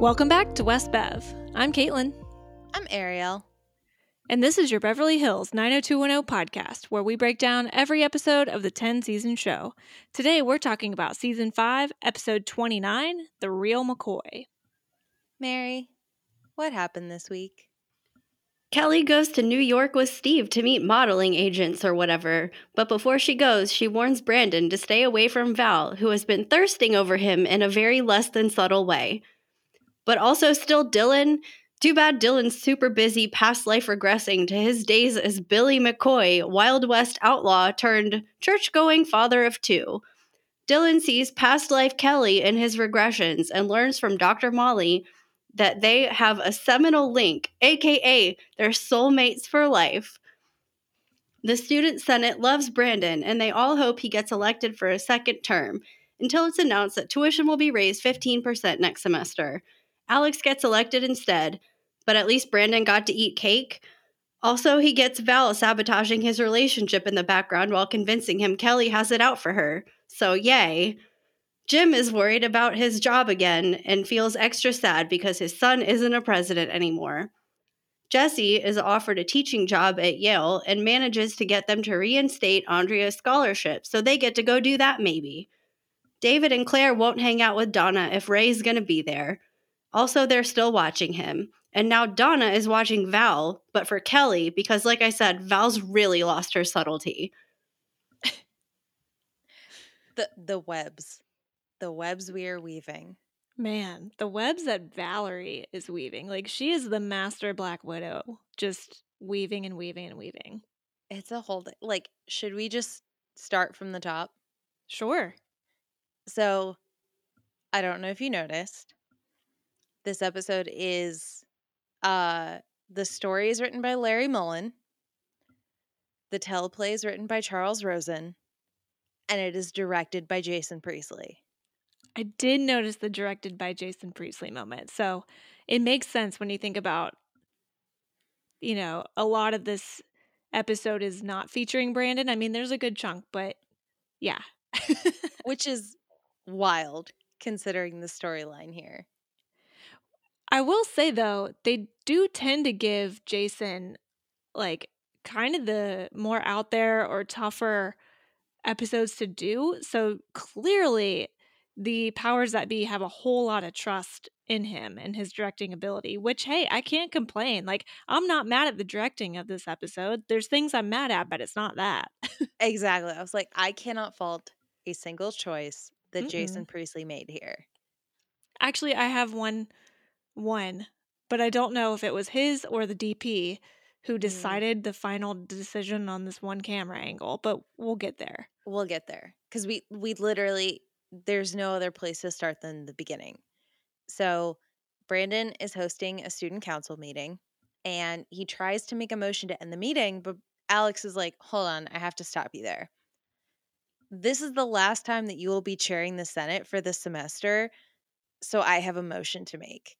Welcome back to West Bev. I'm Caitlin. I'm Ariel. And this is your Beverly Hills 90210 podcast, where we break down every episode of the 10 season show. Today, we're talking about season 5, episode 29 The Real McCoy. Mary, what happened this week? Kelly goes to New York with Steve to meet modeling agents or whatever, but before she goes, she warns Brandon to stay away from Val, who has been thirsting over him in a very less than subtle way. But also, still Dylan. Too bad Dylan's super busy past life regressing to his days as Billy McCoy, Wild West outlaw turned church going father of two. Dylan sees past life Kelly in his regressions and learns from Dr. Molly that they have a seminal link, aka they're soulmates for life. The student senate loves Brandon and they all hope he gets elected for a second term until it's announced that tuition will be raised 15% next semester. Alex gets elected instead, but at least Brandon got to eat cake. Also, he gets Val sabotaging his relationship in the background while convincing him Kelly has it out for her. So, yay. Jim is worried about his job again and feels extra sad because his son isn't a president anymore. Jesse is offered a teaching job at Yale and manages to get them to reinstate Andrea's scholarship, so they get to go do that maybe. David and Claire won't hang out with Donna if Ray's gonna be there. Also, they're still watching him. And now Donna is watching Val, but for Kelly, because like I said, Val's really lost her subtlety. The the webs. The webs we are weaving. Man, the webs that Valerie is weaving. Like, she is the master Black Widow, just weaving and weaving and weaving. It's a whole like should we just start from the top? Sure. So, I don't know if you noticed. This episode is uh the story is written by Larry Mollin. The teleplay is written by Charles Rosin and it is directed by Jason Priestley. I did notice the directed by Jason Priestley moment. So it makes sense when you think about, you know, a lot of this episode is not featuring Brandon. I mean, there's a good chunk, but yeah. Which is wild considering the storyline here. I will say though, they do tend to give Jason like kind of the more out there or tougher episodes to do. So clearly the powers that be have a whole lot of trust in him and his directing ability, which, hey, I can't complain. Like, I'm not mad at the directing of this episode. There's things I'm mad at, but it's not that. exactly. I was like, I cannot fault a single choice that Mm-mm. Jason Priestley made here. Actually, I have one, one, but I don't know if it was his or the DP who Mm. decided the final decision on this one camera angle, but we'll get there. We'll get there because we we literally there's no other place to start than the beginning. So Brandon is hosting a student council meeting and he tries to make a motion to end the meeting, but Alex is like, hold on, I have to stop you there. This is the last time that you will be chairing the Senate for this semester. So I have a motion to make.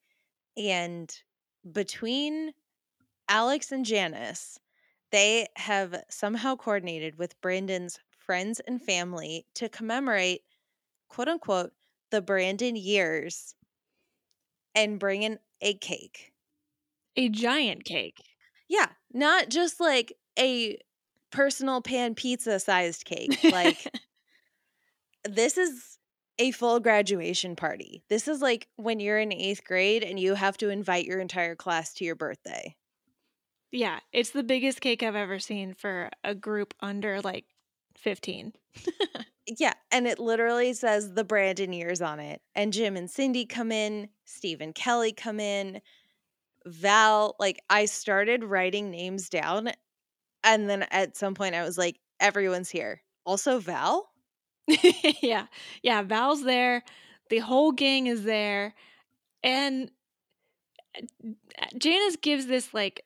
And between Alex and Janice, they have somehow coordinated with Brandon's friends and family to commemorate, quote unquote, the Brandon years and bring in a cake. A giant cake. Yeah, not just like a personal pan pizza sized cake. Like, this is a full graduation party. This is like when you're in eighth grade and you have to invite your entire class to your birthday. Yeah, it's the biggest cake I've ever seen for a group under like 15. Yeah, and it literally says the Brandon years on it. And Jim and Cindy come in, Steve and Kelly come in, Val, like I started writing names down and then at some point I was like everyone's here. Also Val? yeah. Yeah, Val's there. The whole gang is there. And uh, Janice gives this like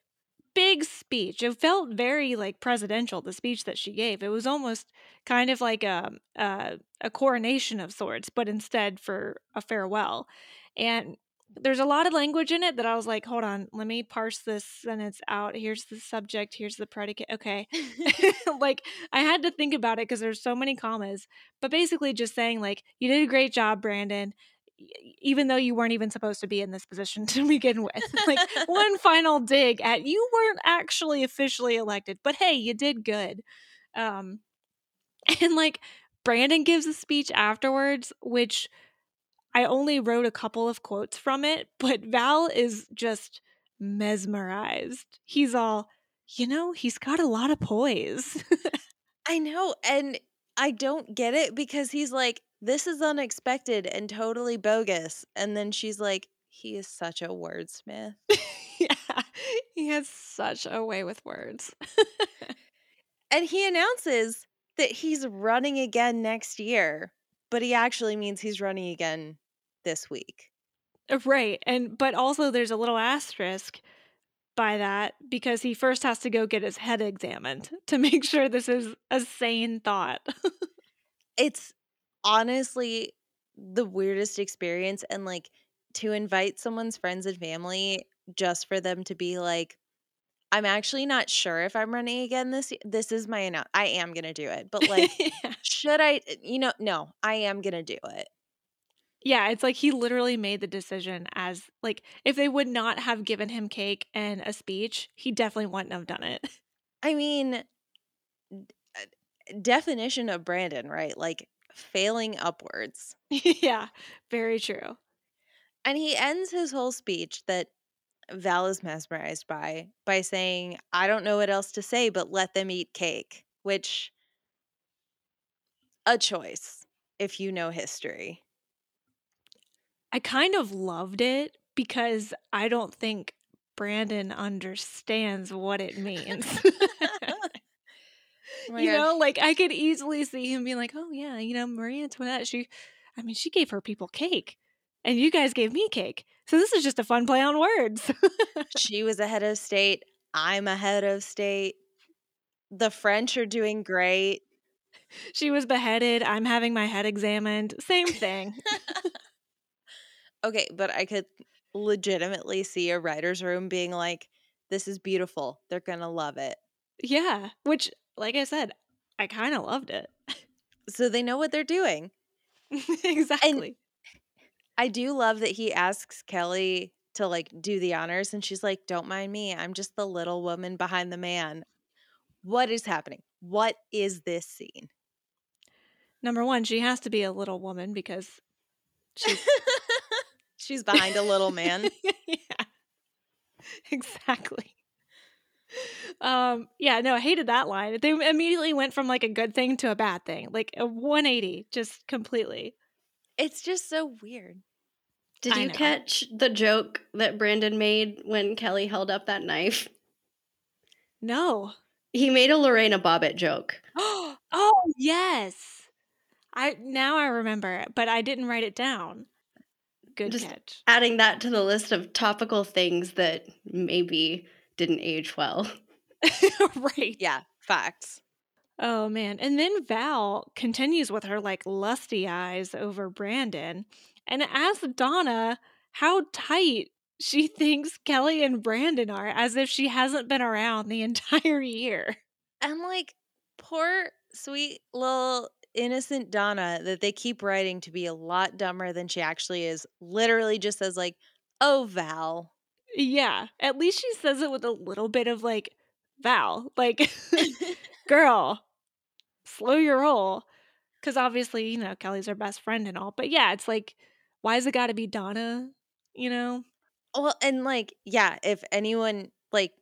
big speech. It felt very like presidential the speech that she gave. It was almost kind of like a a, a coronation of sorts, but instead for a farewell. And there's a lot of language in it that I was like, hold on, let me parse this sentence out. Here's the subject, here's the predicate. Okay. like I had to think about it because there's so many commas, but basically just saying like you did a great job, Brandon. even though you weren't even supposed to be in this position to begin with. like one final dig at you weren't actually officially elected, but hey, you did good. Um and like Brandon gives a speech afterwards which I only wrote a couple of quotes from it, but Val is just mesmerized. He's all, you know, he's got a lot of poise. I know. And I don't get it because he's like, this is unexpected and totally bogus. And then she's like, he is such a wordsmith. yeah, he has such a way with words. and he announces that he's running again next year, but he actually means he's running again this week. Uh, right. And but also there's a little asterisk by that because he first has to go get his head examined to make sure this is a sane thought. it's honestly the weirdest experience and like to invite someone's friends and family just for them to be like I'm actually not sure if I'm running again this this is my annou- I am going to do it. But like yeah. should I you know no, I am going to do it. Yeah, it's like he literally made the decision as like if they would not have given him cake and a speech, he definitely wouldn't have done it. I mean, uh, definition of Brandon, right? Like failing upwards. yeah, very true. And he ends his whole speech that Val is mesmerized by by saying, I don't know what else to say, but let them eat cake, which a choice if you know history. I kind of loved it because I don't think Brandon understands what it means. oh you gosh. know, like I could easily see him being like, "Oh yeah, you know, Marie Antoinette, she I mean, she gave her people cake and you guys gave me cake. So this is just a fun play on words." she was a head of state, I'm a head of state. The French are doing great. She was beheaded, I'm having my head examined. Same thing. Okay, but I could legitimately see a writer's room being like, this is beautiful. They're going to love it. Yeah, which, like I said, I kind of loved it. So they know what they're doing. exactly. And I do love that he asks Kelly to like do the honors and she's like, don't mind me. I'm just the little woman behind the man. What is happening? What is this scene? Number one, she has to be a little woman because she's She's behind a little man. yeah. Exactly. Um, yeah, no, I hated that line. They immediately went from like a good thing to a bad thing. Like a 180, just completely. It's just so weird. Did I you know. catch the joke that Brandon made when Kelly held up that knife? No. He made a Lorena Bobbitt joke. oh, yes. I now I remember, but I didn't write it down. Good Just catch. Adding that to the list of topical things that maybe didn't age well. right. Yeah, facts. Oh man. And then Val continues with her like lusty eyes over Brandon and asks Donna how tight she thinks Kelly and Brandon are as if she hasn't been around the entire year. And like poor sweet little innocent Donna that they keep writing to be a lot dumber than she actually is literally just says like, "Oh, Val." Yeah, at least she says it with a little bit of like Val, like girl, slow your roll. Cuz obviously, you know, Kelly's her best friend and all. But yeah, it's like why has it got to be Donna, you know? Well, and like yeah, if anyone like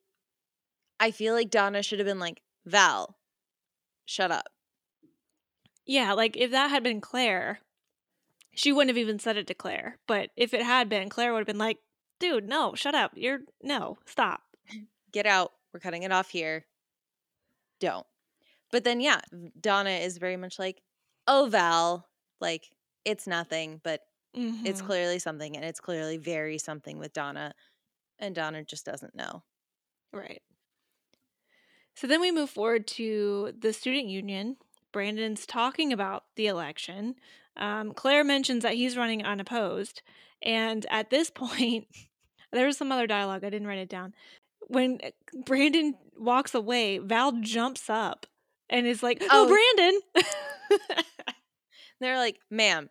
I feel like Donna should have been like, "Val, shut up." Yeah, like if that had been Claire, she wouldn't have even said it to Claire. But if it had been, Claire would have been like, dude, no, shut up. You're no, stop. Get out. We're cutting it off here. Don't. But then, yeah, Donna is very much like, oh, Val, like, it's nothing, but mm-hmm. it's clearly something. And it's clearly very something with Donna. And Donna just doesn't know. Right. So then we move forward to the student union, Brandon's talking about the election. Um, Claire mentions that he's running unopposed. And at this point, there was some other dialogue. I didn't write it down. When eh, Brandon walks away, Val jumps up and is like, Oh, oh Brandon. They're like, Ma'am,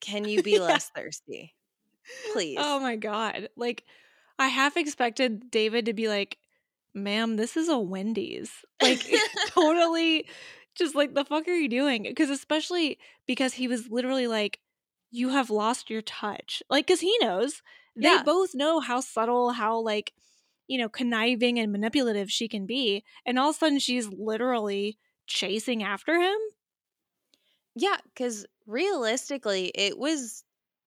Can you be Yeah. less thirsty? Please. Oh my god. Like I half expected David to be like, "Ma'am, this is a Wendy's." Like totally just like the fuck are you doing? Because especially because he was literally like, "You have lost your touch." Like cuz he knows. They Yeah. both know how subtle, how like, you know, conniving and manipulative she can be. And all of a sudden she's literally chasing after him. Yeah, because realistically, it was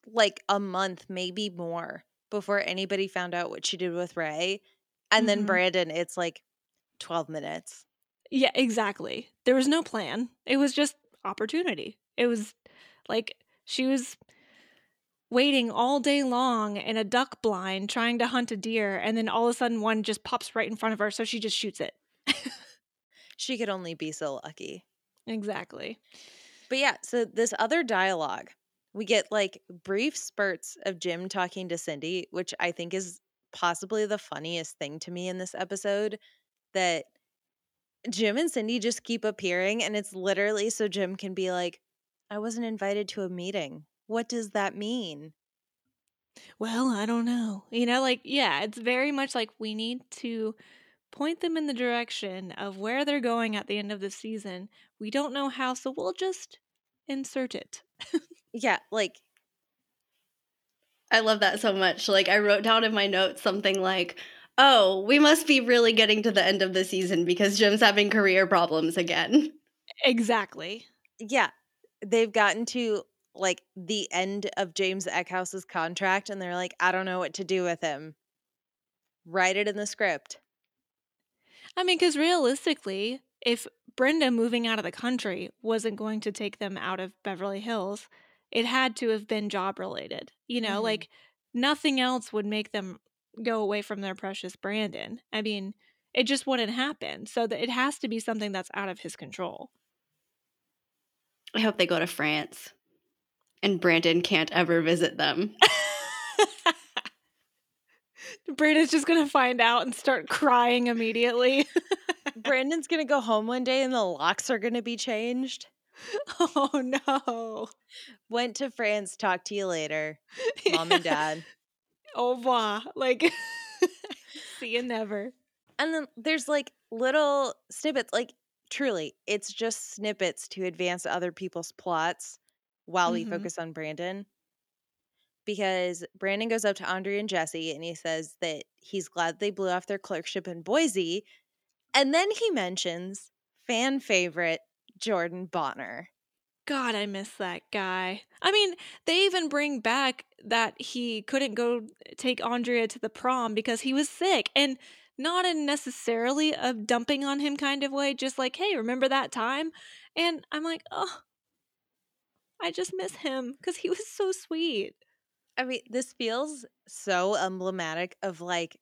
like a month, maybe more, before anybody found out what she did with Ray. And then Mhm. Brandon, it's like 12 minutes. Yeah, exactly. There was no plan. It was just opportunity. It was like she was waiting all day long in a duck blind trying to hunt a deer, and then all of a sudden one just pops right in front of her, so she just shoots it. She could only be so lucky. Exactly. But yeah, so this other dialogue, we get like brief spurts of Jim talking to Cindy, which I think is possibly the funniest thing to me in this episode. That Jim and Cindy just keep appearing, and it's literally so Jim can be like, I wasn't invited to a meeting. What does that mean? Well, I don't know. You know, like, yeah, it's very much like we need to point them in the direction of where they're going at the end of the season. We don't know how, so we'll just insert it. Yeah, like, I love that so much. Like I wrote down in my notes something like, "Oh, we must be really getting to the end of the season because Jim's having career problems again." Exactly. yeah, they've gotten to like the end of James Eckhouse's contract, and they're like, I don't know what to do with him. Write it in the script. I mean, because realistically, if Brenda moving out of the country wasn't going to take them out of Beverly Hills, it had to have been job related. You know, Mhm. like nothing else would make them go away from their precious Brandon. I mean, it just wouldn't happen. So that it has to be something that's out of his control. I hope they go to France and Brandon can't ever visit them. Brandon's just gonna find out and start crying immediately. Brandon's gonna go home one day and the locks are gonna be changed. oh no. Went to France, talk to you later, mom and dad. Au revoir. Like, see you never. And then there's like little snippets, like truly, it's just snippets to advance other people's plots while we Mhm. focus on Brandon. Because Brandon goes up to Andre and Jesse and he says that he's glad they blew off their clerkship in Boise. And then he mentions fan favorite Jordan Bonner. God, I miss that guy. I mean, they even bring back that he couldn't go take Andrea to the prom because he was sick and not in necessarily a dumping on him kind of way, just like, hey, remember that time? And I'm like, oh, I just miss him because he was so sweet. I mean, this feels so emblematic of like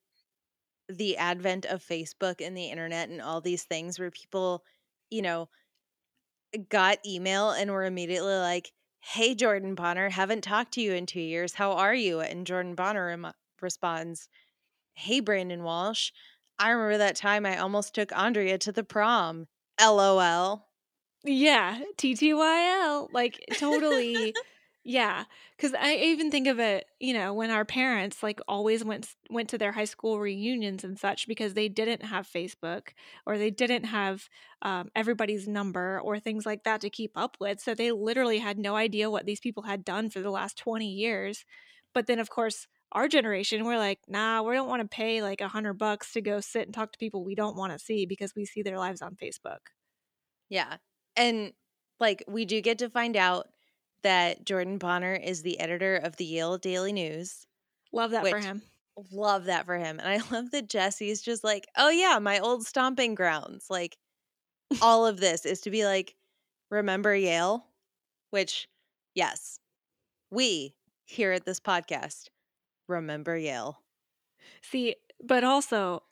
the advent of Facebook and the internet and all these things where people, you know, got email and were immediately like, Hey, Jordan Bonner, haven't talked to you in two years. How are you? And Jordan Bonner rem- responds, Hey, Brandon Walsh, I remember that time I almost took Andrea to the prom. LOL. Yeah, TTYL. Like, totally. Yeah. Cause I even think of it, you know, when our parents like always went went to their high school reunions and such because they didn't have Facebook or they didn't have um, everybody's number or things like that to keep up with. So they literally had no idea what these people had done for the last 20 years. But then, of course, our generation, we're like, nah, we don't want to pay like a hundred bucks to go sit and talk to people we don't want to see because we see their lives on Facebook. Yeah. And like we do get to find out that Jordan Bonner is the editor of the Yale Daily News. Love that for him. Love that for him. And I love that Jesse's just like, oh yeah, my old stomping grounds. Like all of this is to be like, remember Yale? Which, yes, we here at this podcast remember Yale. See, but also,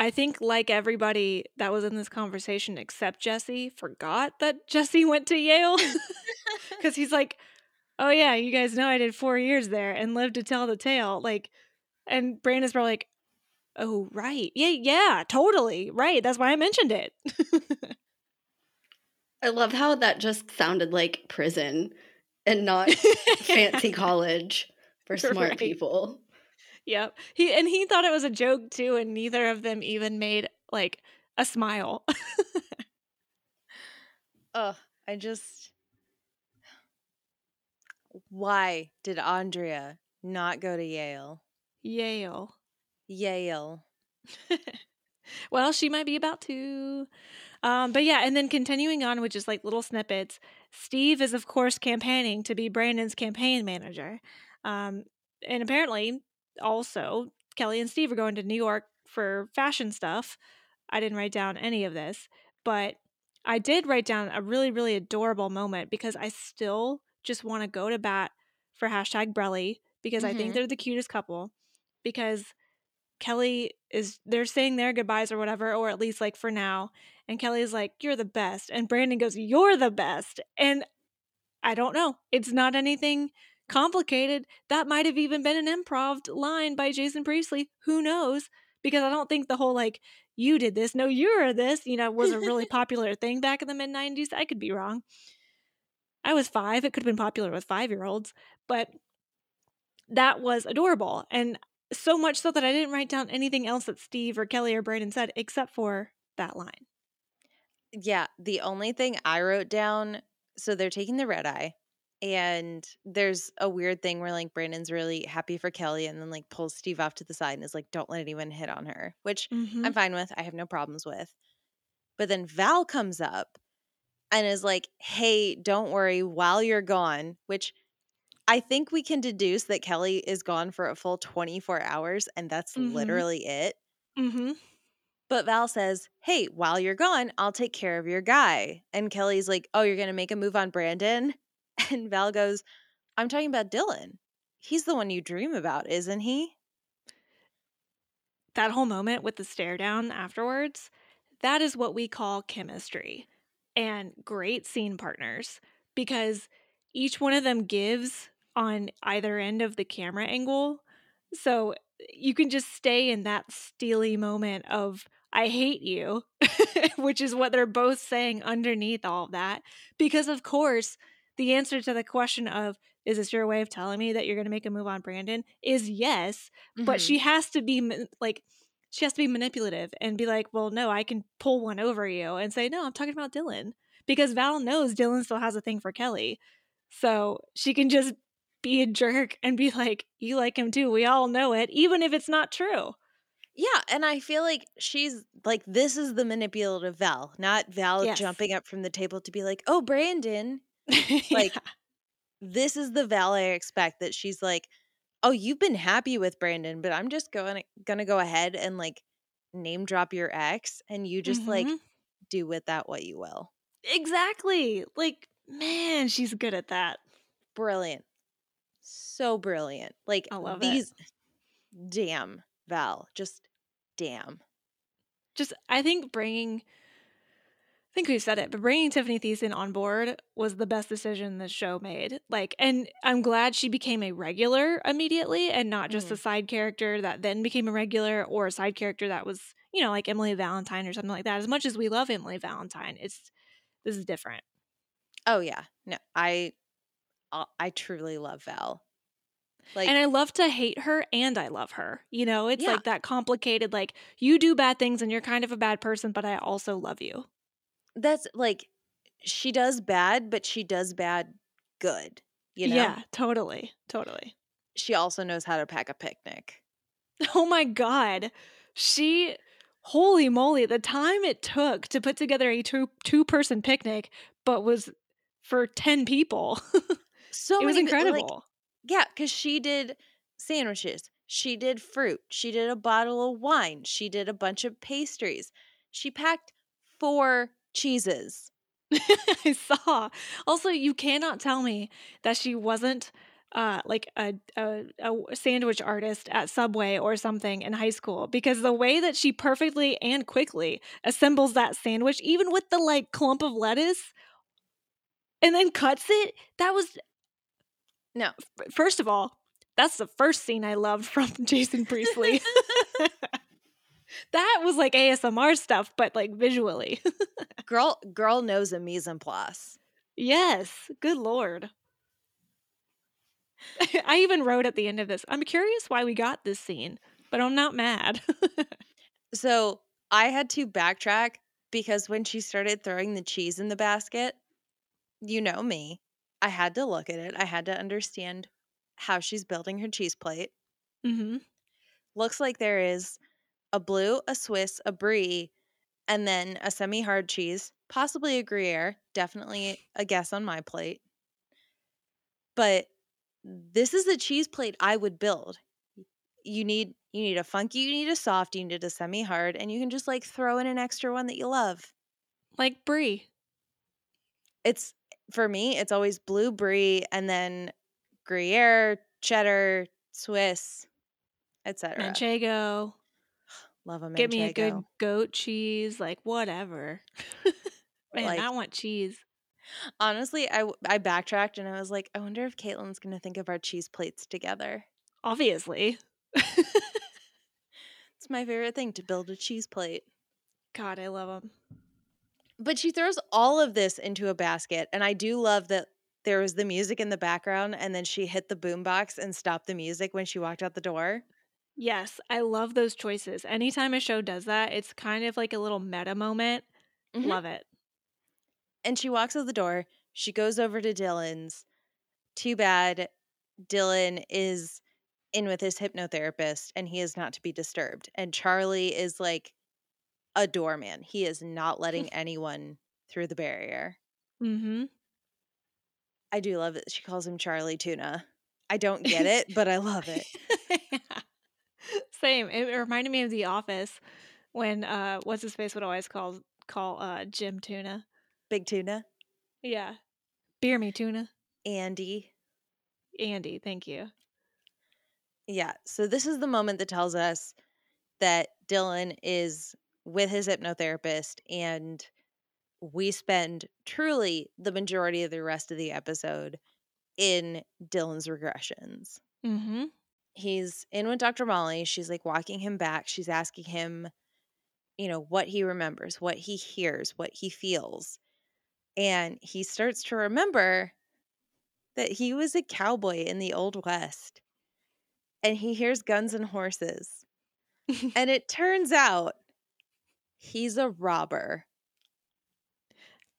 I think like everybody that was in this conversation except Jesse forgot that Jesse went to Yale because he's like, "Oh yeah, you guys know I did four years there and lived to tell the tale." Like, and Brandon's probably like, "Oh right, yeah, yeah, totally right. That's why I mentioned it." I love how that just sounded like prison. and not fancy college for smart Right. people. Yep. He and he thought it was a joke too, and neither of them even made like a smile. Ugh, I just. Why did Andrea not go to Yale? Yale. Yale. well, she might be about to. Um, but yeah, and then continuing on with just like little snippets, Steve is of course campaigning to be Brandon's campaign manager. Um, and apparently also Kelly and Steve are going to New York for fashion stuff. I didn't write down any of this, but I did write down a really, really adorable moment because I still just want to go to bat for hashtag Brelly because I think Mhm. they're the cutest couple. Because Kelly is they're saying their goodbyes or whatever, or at least like for now. And Kelly is like, You're the best. And Brandon goes, You're the best. And I don't know. It's not anything complicated. That might have even been an improv line by Jason Priestley. Who knows? Because I don't think the whole like, you did this, no, you're this, you know, was a really popular thing back in the mid 90s. I could be wrong. I was five. It could have been popular with five year olds, but that was adorable. And so much so that I didn't write down anything else that Steve or Kelly or Brandon said except for that line. Yeah, the only thing I wrote down so they're taking the red eye, and there's a weird thing where like Brandon's really happy for Kelly and then like pulls Steve off to the side and is like, don't let anyone hit on her, which Mhm. I'm fine with. I have no problems with. But then Val comes up and is like, hey, don't worry while you're gone, which I think we can deduce that Kelly is gone for a full 24 hours and that's Mhm. literally it. Mm-hmm. But Val says, Hey, while you're gone, I'll take care of your guy. And Kelly's like, Oh, you're going to make a move on Brandon? And Val goes, I'm talking about Dylan. He's the one you dream about, isn't he? That whole moment with the stare down afterwards, that is what we call chemistry and great scene partners because each one of them gives on either end of the camera angle. So you can just stay in that steely moment of, I hate you, which is what they're both saying underneath all that. Because, of course, the answer to the question of, is this your way of telling me that you're going to make a move on Brandon? is yes. But Mhm. she has to be like, she has to be manipulative and be like, well, no, I can pull one over you and say, no, I'm talking about Dylan. Because Val knows Dylan still has a thing for Kelly. So she can just be a jerk and be like, you like him too. We all know it, even if it's not true. Yeah. And I feel like she's like, this is the manipulative Val, not Val Yes. jumping up from the table to be like, Oh, Brandon. Like, Yeah. This is the Val I expect that she's like, Oh, you've been happy with Brandon, but I'm just going gonna go ahead and like name drop your ex and you just like Mhm. do with that what you will. exactly. Like, man, she's good at that. brilliant. So brilliant. Like I love it. these damn Val, just damn. Just, I think bringing, I think we've said it, but bringing Tiffani Thiessen on board was the best decision the show made. Like, and I'm glad she became a regular immediately and not just a mm. side character that then became a regular or a side character that was, you know, like Emily Valentine or something like that. As much as we love Emily Valentine, it's, this is different. Oh yeah. No, I I- I truly love Val. Like and I love to hate her and I love her. You know, it's Yeah. like that complicated, like, you do bad things and you're kind of a bad person, but I also love you. That's like she does bad, but she does bad good. You know? Yeah, totally. Totally. She also knows how to pack a picnic. Oh my God. She, holy moly, the time it took to put together a two two person picnic, but was for 10 people. So it was thi- like, incredible. Yeah, because she did sandwiches. She did fruit. She did a bottle of wine. She did a bunch of pastries. She packed four cheeses. I saw. Also, you cannot tell me that she wasn't uh, like a, a a sandwich artist at Subway or something in high school because the way that she perfectly and quickly assembles that sandwich, even with the like clump of lettuce, and then cuts it, that was No. First of all, that's the first scene I loved from Jason Priestley. that was like ASMR stuff, but like visually. girl girl knows a mise en place. yes, good lord. I even wrote at the end of this, I'm curious why we got this scene, but I'm not mad. So I had to backtrack because when she started throwing the cheese in the basket, you know me, I had to look at it. I had to understand how she's building her cheese plate. Mm-hmm. Looks like there is a blue, a Swiss, a brie, and then a semi hard cheese, possibly a Gruyere. Definitely a guess on my plate. But this is the cheese plate I would build. You need you need a funky, you need a soft, you need a semi hard, and you can just like throw in an extra one that you love. Like Brie. It's for me, it's always blue brie and then Gruyere, cheddar, Swiss, etc. Manchego. Love a manchego. Give me a good goat cheese, like whatever. Man, Like- I want cheese. Honestly, I I backtracked and I was like, I wonder if Caitlin's gonna think of our cheese plates together. Obviously. It's my favorite thing to build a cheese plate. God, I love them. But she throws all of this into a basket, and I do love that there was the music in the background, and then she hit the boombox and stopped the music when she walked out the door. Yes, I love those choices. Anytime a show does that, it's kind of like a little meta moment. Mhm. Love it. And she walks out the door. She goes over to Dylan's. Too bad Dylan is in with his hypnotherapist and he is not to be disturbed. And Charlie is like a doorman. He is not letting anyone through the barrier. Mm-hmm. I do love it. she calls him Charlie Tuna. I don't get it, but I love it. Same. It reminded me of The Office when uh what's his face would always call call uh Jim Tuna. Big Tuna. Yeah. Beer me tuna. Andy. Andy, thank you. Yeah. So this is the moment that tells us that Dylan is with his hypnotherapist and we spend truly the majority of the rest of the episode in Dylan's regressions. Mm-hmm. He's in with Dr. Molly. She's like walking him back. She's asking him, you know, what he remembers, what he hears, what he feels. And he starts to remember that he was a cowboy in the Old West. And he hears guns and horses. and it turns out he's a robber.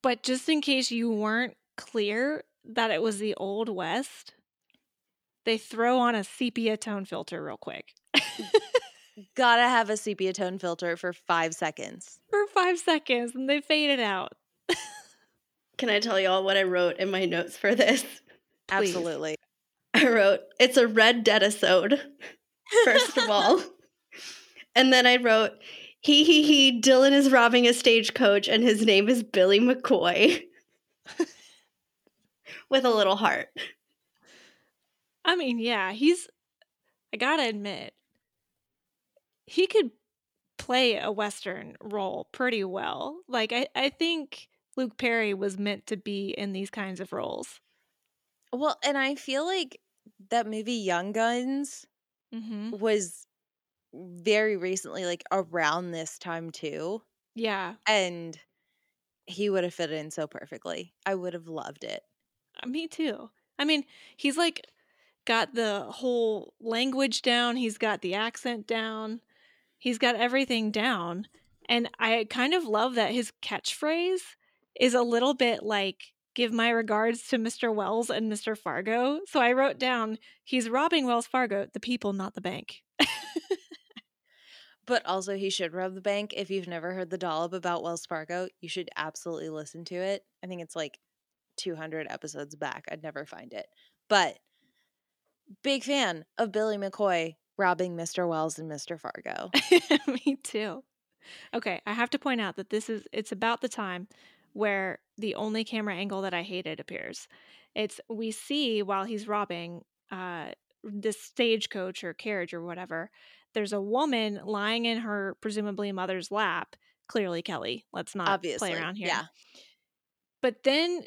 But just in case you weren't clear that it was the Old West, they throw on a sepia tone filter real quick. Gotta have a sepia tone filter for five seconds. For five seconds and they fade it out. Can I tell y'all what I wrote in my notes for this? Please. Absolutely. I wrote, it's a red deadisode, first of all. And then I wrote, he he he, Dylan is robbing a stagecoach and his name is Billy McCoy. With a little heart. I mean, yeah, he's I gotta admit, he could play a Western role pretty well. Like I, I think Luke Perry was meant to be in these kinds of roles. Well, and I feel like that movie Young Guns Mm-hmm. was very recently, like around this time too. Yeah. And he would have fit in so perfectly. I would have loved it. Uh, Me too. I mean, he's like got the whole language down, he's got the accent down, he's got everything down. And I kind of love that his catchphrase is a little bit like give my regards to Mr. Wells and Mr. Fargo. So I wrote down he's robbing Wells Fargo, the people, not the bank. But also, he should rob the bank. If you've never heard the dollop about Wells Fargo, you should absolutely listen to it. I think it's like 200 episodes back. I'd never find it. But big fan of Billy McCoy robbing Mr. Wells and Mr. Fargo. Me too. Okay, I have to point out that this is it's about the time where the only camera angle that I hated appears. It's we see while he's robbing uh this stagecoach or carriage or whatever, there's a woman lying in her presumably mother's lap. Clearly Kelly. Let's not Obviously. play around here. Yeah. But then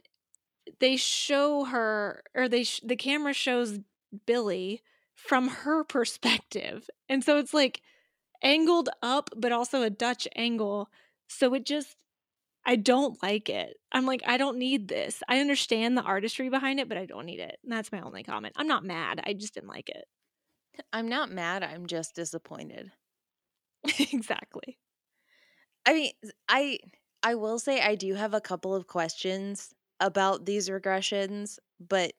they show her or they sh- the camera shows Billy from her perspective. And so it's like angled up but also a Dutch angle. So it just I don't like it. I'm like, I don't need this. I understand the artistry behind it, but I don't need it. And that's my only comment. I'm not mad. I just didn't like it. I'm not mad. I'm just disappointed. exactly. I mean, I I will say I do have a couple of questions about these regressions, but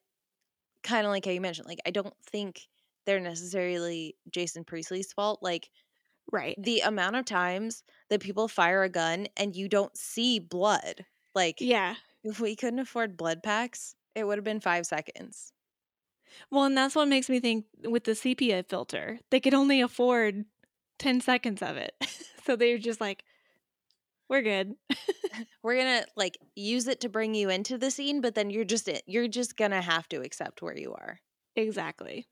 kind of like how you mentioned, like I don't think they're necessarily Jason Priestley's fault. Like Right. the amount of times that people fire a gun and you don't see blood. Like Yeah. if we couldn't afford blood packs, it would have been five seconds. Well, and that's what makes me think with the sepia filter, they could only afford 10 seconds of it. so they're just like, we're good. We're gonna like use it to bring you into the scene, but then you're just you're just gonna have to accept where you are. exactly.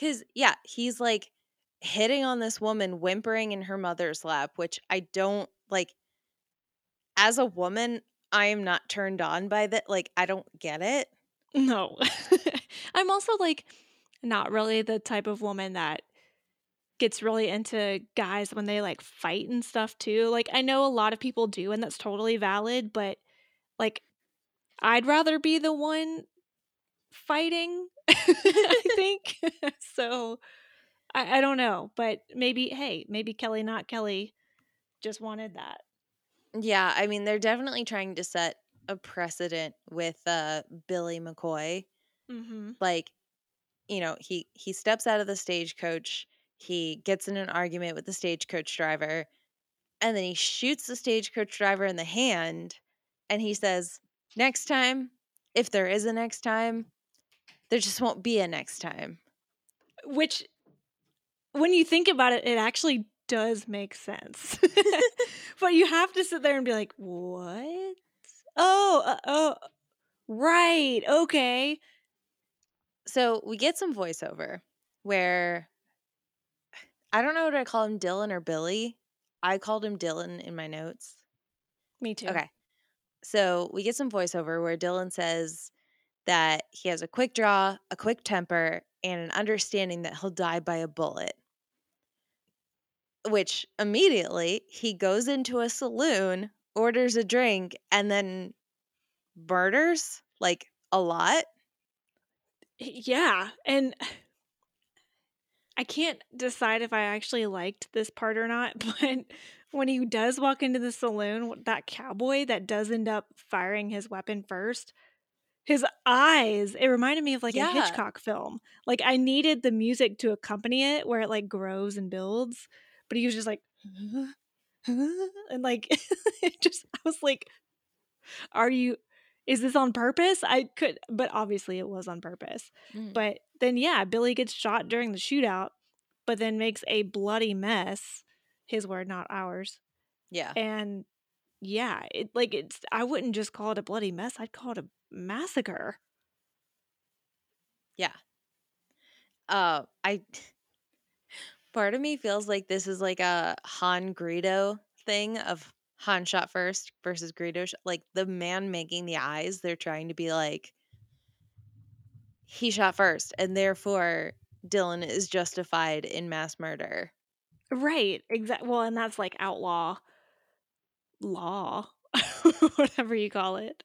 Cause yeah, he's like hitting on this woman whimpering in her mother's lap, which I don't like as a woman, I am not turned on by that. Like, I don't get it. No. I'm also like not really the type of woman that gets really into guys when they like fight and stuff too. Like I know a lot of people do and that's totally valid, but like I'd rather be the one fighting, I think. so I, I don't know, but maybe hey, maybe Kelly not Kelly just wanted that. Yeah, I mean, they're definitely trying to set a precedent with uh Billy McCoy. Mm-hmm. Like, you know, he he steps out of the stagecoach, he gets in an argument with the stagecoach driver, and then he shoots the stagecoach driver in the hand, and he says, "Next time, if there is a next time, there just won't be a next time." Which, when you think about it, it actually does make sense. but you have to sit there and be like, what? Oh, uh, oh, right. Okay. So we get some voiceover where I don't know what I call him, Dylan or Billy. I called him Dylan in my notes. Me too. Okay. So we get some voiceover where Dylan says that he has a quick draw, a quick temper, and an understanding that he'll die by a bullet. Which immediately he goes into a saloon, orders a drink, and then murders like a lot. Yeah. And I can't decide if I actually liked this part or not, but when he does walk into the saloon, that cowboy that does end up firing his weapon first, his eyes, it reminded me of like Yeah. a Hitchcock film. Like I needed the music to accompany it where it like grows and builds, but he was just like and like it just I was like are you is this on purpose? I could but obviously it was on purpose. Mm. But then, yeah, Billy gets shot during the shootout, but then makes a bloody mess. His word, not ours. Yeah. And yeah, it like it's. I wouldn't just call it a bloody mess. I'd call it a massacre. Yeah. Uh, I part of me feels like this is like a Han Greedo thing of Han shot first versus Greedo. Like the man making the eyes, they're trying to be like he shot first, and therefore Dylan is justified in mass murder. Right. Exactly. Well, and that's like outlaw law, whatever you call it.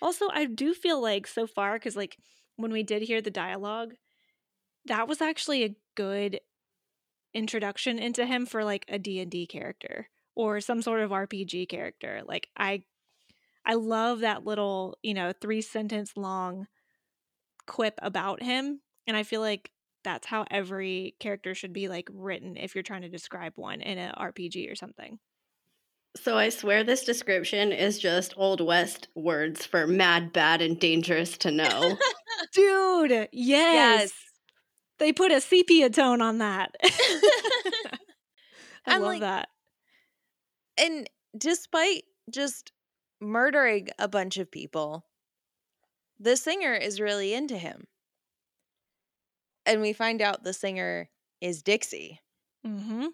Also, I do feel like so far, because like when we did hear the dialogue, that was actually a good introduction into him for like a D&D character or some sort of RPG character. Like I I love that little, you know, 3 sentence long quip about him and I feel like that's how every character should be like written if you're trying to describe one in an RPG or something. So I swear this description is just Old West words for mad, bad, and dangerous to know. Dude, yes. Yes. They put a sepia tone on that. I I'm love like- that. And despite just murdering a bunch of people, the singer is really into him. And we find out the singer is Dixie, Mhm.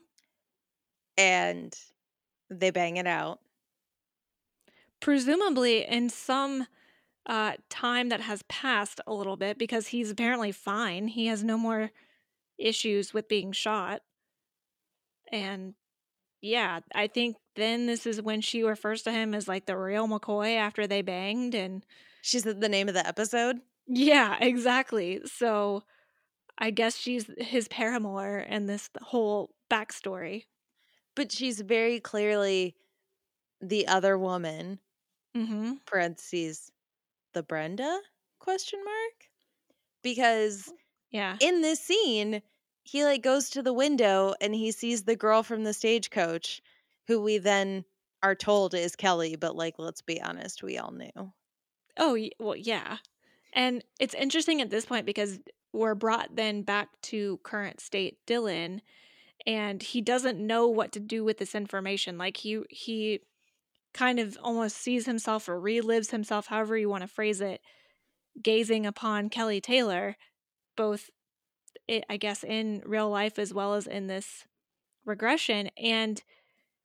and they bang it out. presumably in some uh, time that has passed a little bit because he's apparently fine. He has no more issues with being shot. And yeah, I think then this is when she refers to him as like the real McCoy after they banged and She said the name of the episode. yeah, exactly. So I guess she's his paramour and this whole backstory. But she's very clearly the other woman, Mm-hmm. parentheses, the Brenda question mark? Because Yeah. in this scene, he like goes to the window and he sees the girl from the stagecoach, who we then are told is Kelly, but like let's be honest, we all knew. Oh, well, yeah. And it's interesting at this point because we're brought then back to current state Dylan and he doesn't know what to do with this information. Like he he kind of almost sees himself or relives himself, however you want to phrase it, gazing upon Kelly Taylor, both i I guess in real life as well as in this regression and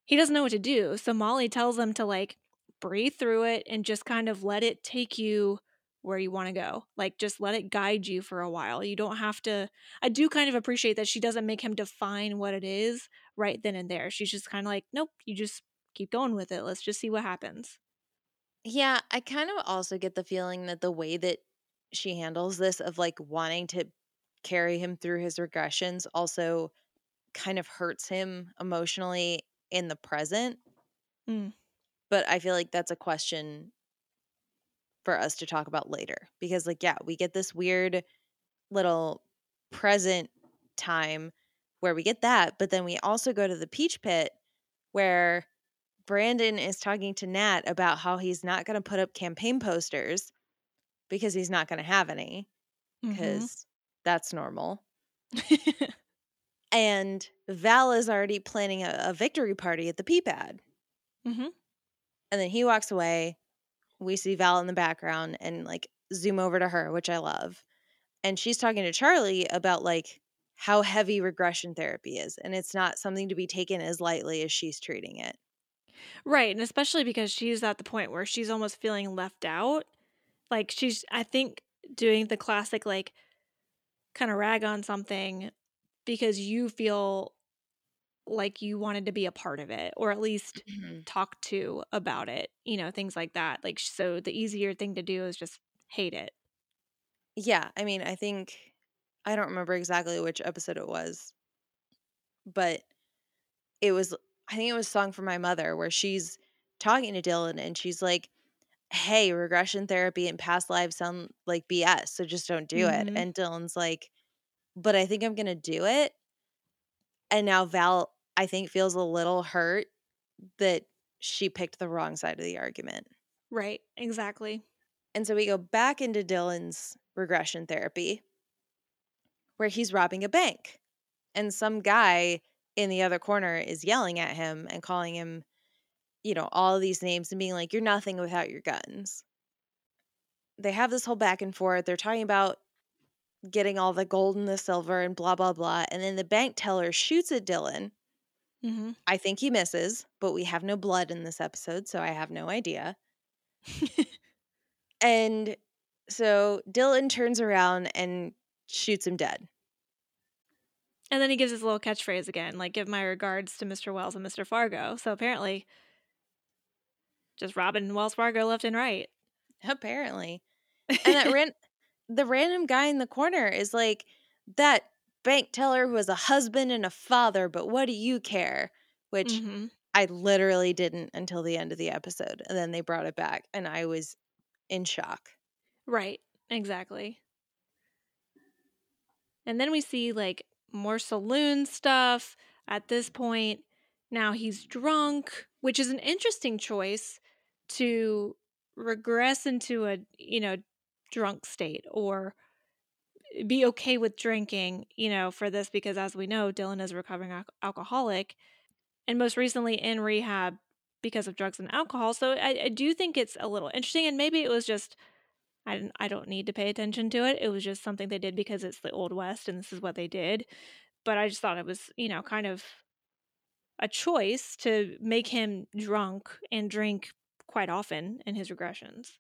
he doesn't know what to do. So Molly tells him to like breathe through it and just kind of let it take you where you want to go. Like just let it guide you for a while. You don't have to I do kind of appreciate that she doesn't make him define what it is right then and there. She's just kind of like, "Nope, you just keep going with it. Let's just see what happens." Yeah, I kind of also get the feeling that the way that she handles this of like wanting to carry him through his regressions also kind of hurts him emotionally in the present. Mm. But I feel like that's a question for us to talk about later because like yeah, we get this weird little present time where we get that, but then we also go to the peach pit where Brandon is talking to Nat about how he's not going to put up campaign posters because he's not going to have any Mhm. because that's normal. And Val is already planning a, a victory party at the pee pad. Mhm. And then he walks away. We see Val in the background and like zoom over to her, which I love. And she's talking to Charlie about like how heavy regression therapy is. And it's not something to be taken as lightly as she's treating it. Right, and especially because she's at the point where she's almost feeling left out. Like she's I think doing the classic like kind of rag on something because you feel like you wanted to be a part of it or at least mm-hmm. talk to about it, you know, things like that. Like so the easier thing to do is just hate it. Yeah. I mean, I think, I don't remember exactly which episode it was, but it was, I think it was Song for My Mother where she's talking to Dylan and she's like, hey, regression therapy and past lives sound like BS, so just don't do it. Mhm. And Dylan's like, but I think I'm going to do it. And now Val, I think, feels a little hurt that she picked the wrong side of the argument. Right, exactly. And so we go back into Dylan's regression therapy where he's robbing a bank. And some guy in the other corner is yelling at him and calling him, you know, all of these names and being like, you're nothing without your guns. They have this whole back and forth. They're talking about getting all the gold and the silver and blah, blah, blah. And then the bank teller shoots at Dylan. Mhm. I think he misses, but we have no blood in this episode, so I have no idea. And so Dylan turns around and shoots him dead. And then he gives his little catchphrase again, like give my regards to Mr. Wells and Mr. Fargo. So apparently just robbing Wells Fargo left and right. Apparently. And that ran the random guy in the corner is like that bank teller who was a husband and a father, but what do you care? Which Mhm. I literally didn't until the end of the episode. And then they brought it back and I was in shock. Right, exactly. And then we see like more saloon stuff at this point. Now he's drunk, which is an interesting choice to regress into a, you know, drunk state or be okay with drinking, you know, for this because as we know, Dylan is a recovering al- alcoholic and most recently in rehab because of drugs and alcohol. So I, I do think it's a little interesting and maybe it was just I didn't, I don't need to pay attention to it. It was just something they did because it's the old west and this is what they did. But I just thought it was, you know, kind of a choice to make him drunk and drink quite often in his regressions.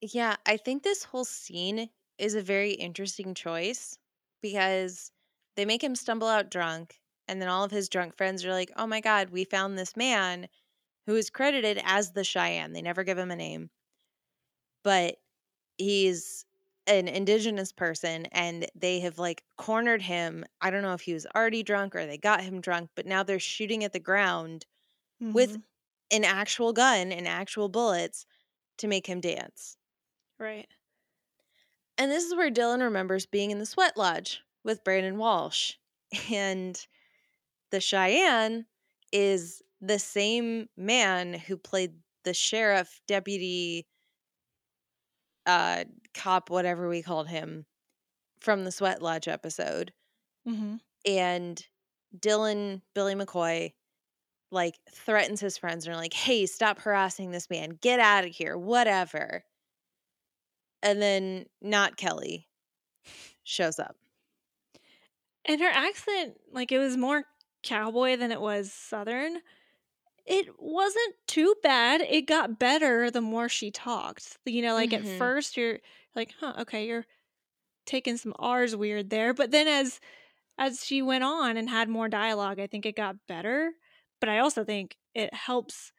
Yeah, I think this whole scene is a very interesting choice because they make him stumble out drunk And then all of his drunk friends are like, oh my God, we found this man who is credited as the Cheyenne. They never give him a name, but he's an indigenous person and they have like cornered him. I don't know if he was already drunk or they got him drunk, but now they're shooting at the ground with Mhm. An actual gun and actual bullets to make him dance. right. And this is where Dylan remembers being in the sweat lodge with Brandon Walsh. And the Cheyenne is the same man who played the sheriff, deputy, uh, cop, whatever we called him from the sweat lodge episode. hmm And Dylan, Billy McCoy, like threatens his friends and are like, hey, stop harassing this man. Get out of here, whatever. And then not Kelly shows up. And her accent, like it was more cowboy than it was southern. It wasn't too bad. It got better the more she talked. You know, like Mhm. at first you're like, huh, okay, you're taking some R's weird there. But then as as she went on and had more dialogue, I think it got better. But I also think it helps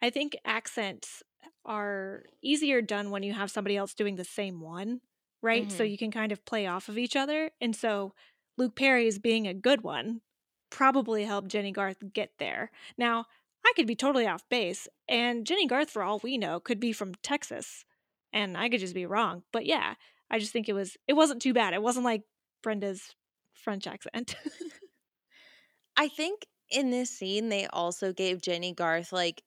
I think accents are easier done when you have somebody else doing the same one, right? So Mhm. you can kind of play off of each other. And so Luke Perry's being a good one probably helped Jenny Garth get there. Now, I could be totally off base, and Jenny Garth, for all we know, could be from Texas, and I could just be wrong. But yeah, I just think it was it wasn't too bad. It wasn't like Brenda's French accent. I think in this scene, they also gave Jenny Garth like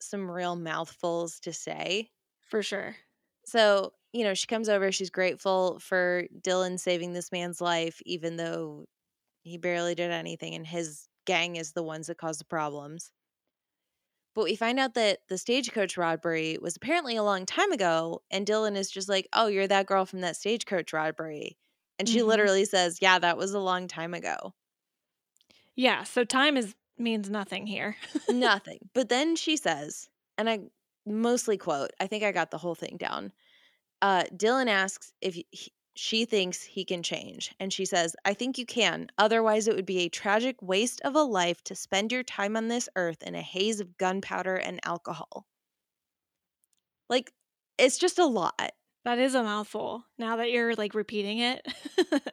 some real mouthfuls to say. for sure. So, you know, she comes over, she's grateful for Dylan saving this man's life, even though he barely did anything and his gang is the ones that caused the problems. But we find out that the stagecoach robbery was apparently a long time ago, and Dylan is just like, Oh, you're that girl from that stagecoach robbery. And she Mhm. literally says, Yeah, that was a long time ago. Yeah, so time is means nothing here. Nothing. But then she says, and I mostly quote, I think I got the whole thing down. Uh, Dylan asks if he, she thinks he can change. And she says, I think you can. Otherwise, it would be a tragic waste of a life to spend your time on this earth in a haze of gunpowder and alcohol. Like, it's just a lot. That is a mouthful. Now that you're like repeating it.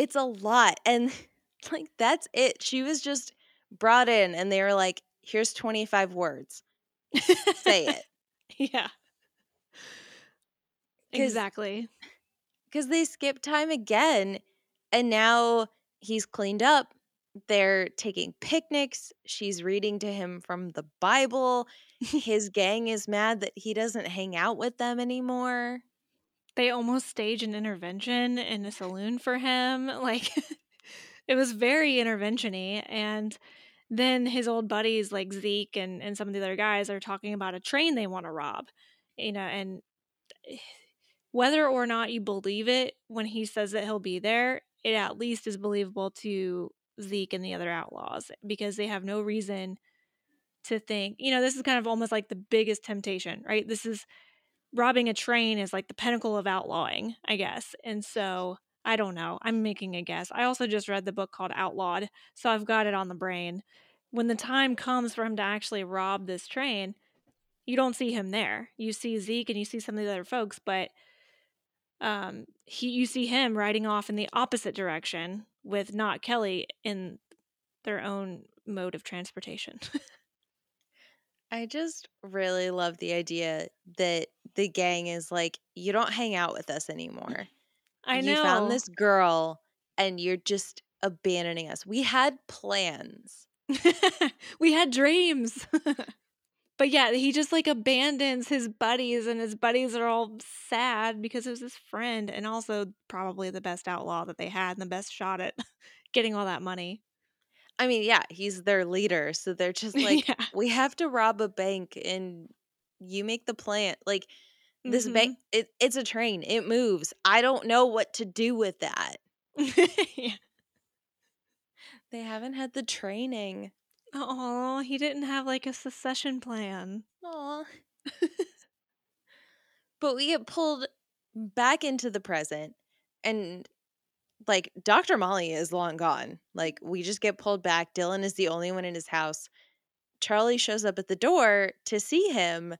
It's a lot. And like, that's it. She was just brought in, and they were like, here's 25 words. Say it. Yeah. Exactly. because they skip time again and now he's cleaned up they're taking picnics she's reading to him from the bible his gang is mad that he doesn't hang out with them anymore They almost stage an intervention in a saloon for him. Like it was very intervention-y. And then his old buddies like Zeke and, and some of the other guys are talking about a train they want to rob. You know, and eh, whether or not you believe it when he says that he'll be there, it at least is believable to Zeke and the other outlaws because they have no reason to think, you know, this is kind of almost like the biggest temptation, right? This is robbing a train is like the pinnacle of outlawing, I guess. And so I don't know. I'm making a guess. I also just read the book called Outlawed, so I've got it on the brain. When the time comes for him to actually rob this train, you don't see him there. You see Zeke and you see some of the other folks, but um he you see him riding off in the opposite direction with not Kelly in their own mode of transportation. i just really love the idea that the gang is like you don't hang out with us anymore I know. you found this girl and you're just abandoning us we had plans we had dreams. but yeah, he just like abandons his buddies, and his buddies are all sad because it was his friend, and also probably the best outlaw that they had and the best shot at getting all that money. i mean yeah he's their leader so they're just like yeah. we have to rob a bank and you make the plan like this Mhm. bank it, it's a train it moves i don't know what to do with that yeah. they haven't had the training Oh, he didn't have like a secession plan. Aw. but we get pulled back into the present and like Dr. Molly is long gone. Like we just get pulled back. Dylan is the only one in his house. Charlie shows up at the door to see him.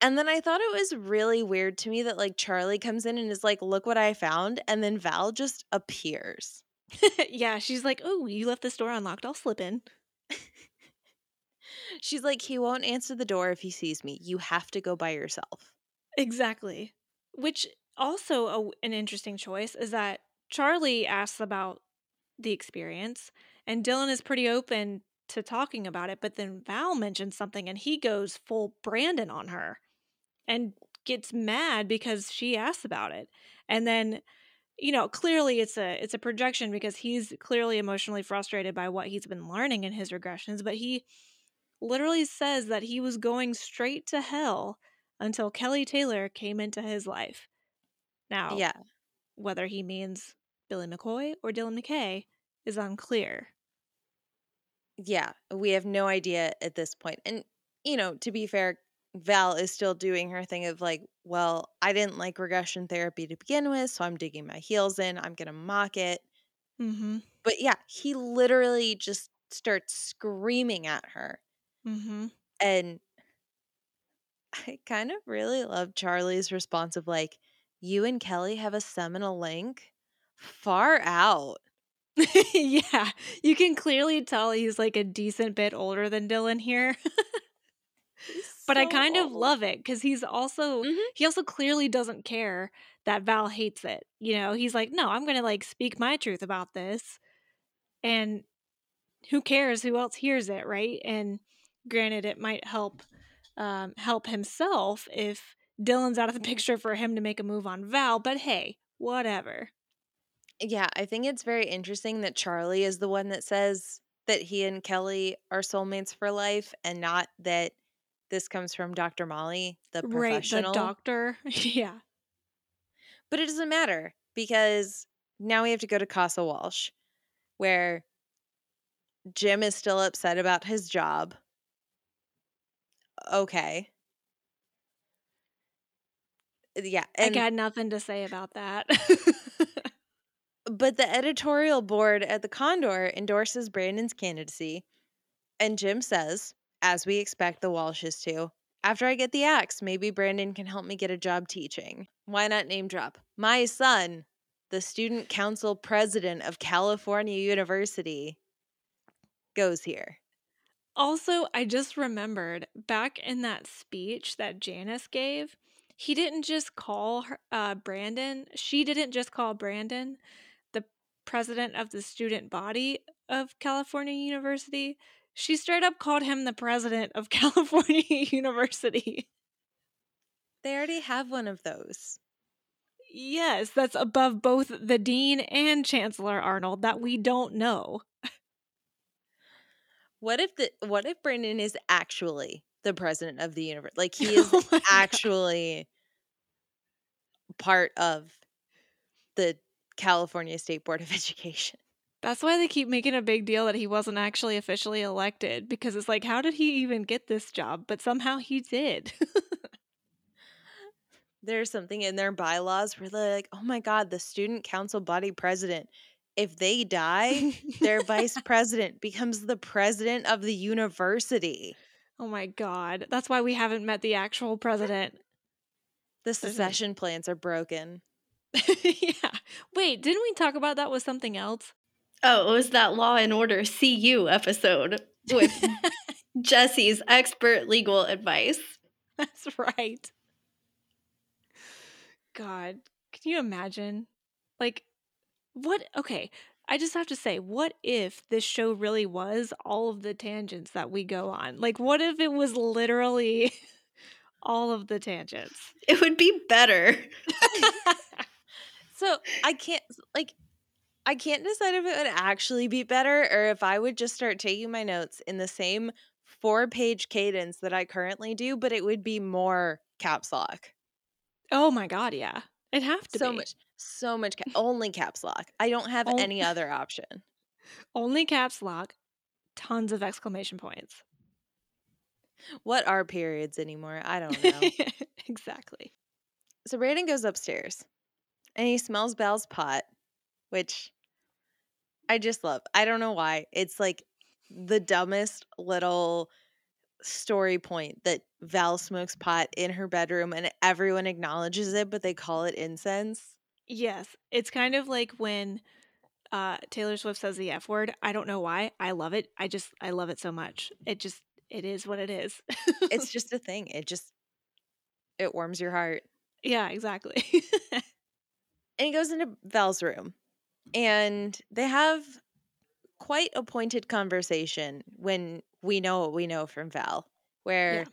And then I thought it was really weird to me that like Charlie comes in and is like, "Look what I found." And then Val just appears. yeah, she's like, "Oh, you left this door unlocked. I'll slip in." She's like, "He won't answer the door if he sees me. You have to go by yourself." Exactly. Which also a, an interesting choice is that Charlie asks about the experience, and Dylan is pretty open to talking about it. But then Val mentions something, and he goes full Brandon on her, and gets mad because she asks about it. And then, you know, clearly it's a it's a projection because he's clearly emotionally frustrated by what he's been learning in his regressions. But he literally says that he was going straight to hell until Kelly Taylor came into his life. Now, Yeah. whether he means Billy McCoy or Dylan McKay is unclear. Yeah, we have no idea at this. And you know, to be fair, Val is still doing her thing of like, well, I didn't like regression therapy to begin with, so I'm digging my heels in. I'm going to mock it. Mm-hmm. But yeah, he literally just starts screaming at her. Mm-hmm. And I kind of really love Charlie's response of like, you and Kelly have a seminal link far out. yeah, you can clearly tell he's like a decent bit older than Dylan here. but I So kind of love it because he's also Mhm. he also clearly doesn't care that Val hates it. You know, he's like, no, I'm gonna like speak my truth about this, and who cares who else hears it, right? And granted, it might help um, help himself if Dylan's out of the picture for him to make a move on Val. But hey, whatever. Yeah, I think it's very interesting that Charlie is the one that says that he and Kelly are soulmates for life and not that this comes from Dr. Molly, the professional. Right, the doctor. yeah. But it doesn't matter because now we have to go to Casa Walsh where Jim is still upset about his job. Okay. Uh, yeah, I got nothing to say about that. But the editorial board at the Condor endorses Brandon's candidacy, and Jim says, as we expect the Walshes to, after I get the axe, maybe Brandon can help me get a job teaching. Why not name drop? My son, the student council president of California University, goes here. also, I just remembered back in that speech that Janice gave, he didn't just call her, uh, Brandon, she didn't just call Brandon the president of the student body of California University. She straight up called him the president of California University. They already have one of those. Yes, that's above both the dean and Chancellor Arnold that we don't know. What if the what if Brandon is actually the president of the universe? Like he is Oh my God. actually part of the California State Board of Education. That's why they keep making a big deal that he wasn't actually officially elected because it's like, how did he even get this job? But somehow he did. There's something in their bylaws where they're like, oh my God, the student council body president, if they die, their vice president becomes the president of the university. oh my God. That's why we haven't met the actual president. The secession plans are broken. yeah. Wait, didn't we talk about that with something else? Oh, it was that Law and Order CU episode with Jesse's expert legal advice. That's right. God, can you imagine? Like, what? Okay, I just have to say, what if this show really was all of the tangents that we go on? Like, what if it was literally all of the tangents? It would be better. So I can't like I can't decide if it would actually be better or if I would just start taking my notes in the same four page cadence that I currently do, but it would be more caps lock. oh my God, yeah. It'd have to be So be. much, so much, ca- only caps lock. I don't have On- any other option. Only caps lock, tons of exclamation points. What are periods anymore? I don't know. exactly. so Brandon goes upstairs and he smells Val's pot which I just love. I don't know why. It's like the dumbest little story point that Val smokes pot in her bedroom and everyone acknowledges it, but they call it incense. Yes, it's kind of like when uh, Taylor Swift says the F word. I don't know why. I love it. I just I love it so much. It just it is what it is. it's just a thing. It just it warms your heart. Yeah, exactly. and he goes into Val's room and they have quite a pointed conversation when we know what we know from Val, where yeah.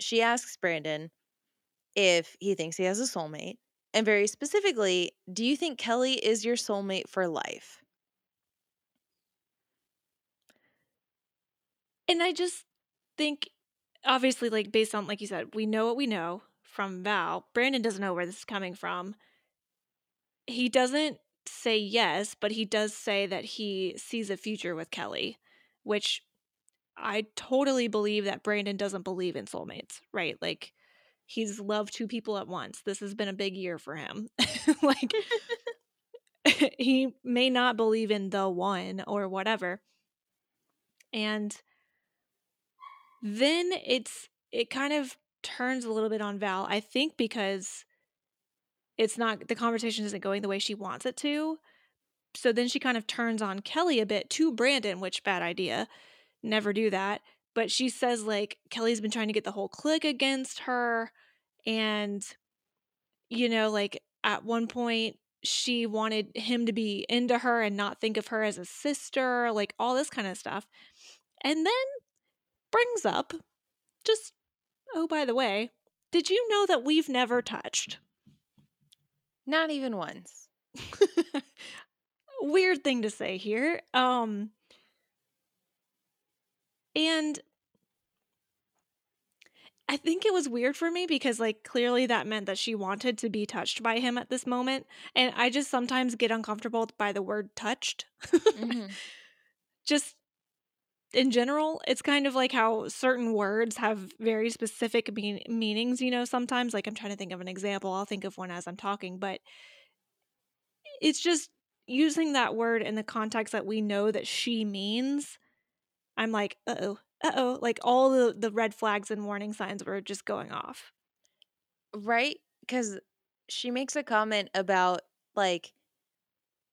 she asks Brandon if he thinks he has a soulmate. And very specifically, do you think Kelly is your soulmate for life? And I just think, obviously, like based on, like you said, we know what we know from Val. Brandon doesn't know where this is coming from. He doesn't say yes, but he does say that he sees a future with Kelly, which I totally believe that Brandon doesn't believe in soulmates, right? Like he's loved two people at once. This has been a big year for him. like he may not believe in the one or whatever. And then it's it kind of turns a little bit on Val, I think because it's not the conversation isn't going the way she wants it to. So then she kind of turns on Kelly a bit to Brandon, which bad idea. Never do that. But she says like Kelly's been trying to get the whole clique against her and you know like at one point she wanted him to be into her and not think of her as a sister, like all this kind of stuff. And then brings up just oh by the way, did you know that we've never touched? Not even once. Weird thing to say here. Um and I think it was weird for me because like clearly that meant that she wanted to be touched by him at this moment and I just sometimes get uncomfortable by the word touched. mm-hmm. Just in general, it's kind of like how certain words have very specific mean- meanings, you know, sometimes. Like I'm trying to think of an example. I'll think of one as I'm talking, but it's just using that word in the context that we know that she means. I'm like, uh oh, uh oh. Like all the, the red flags and warning signs were just going off. Right? Because she makes a comment about like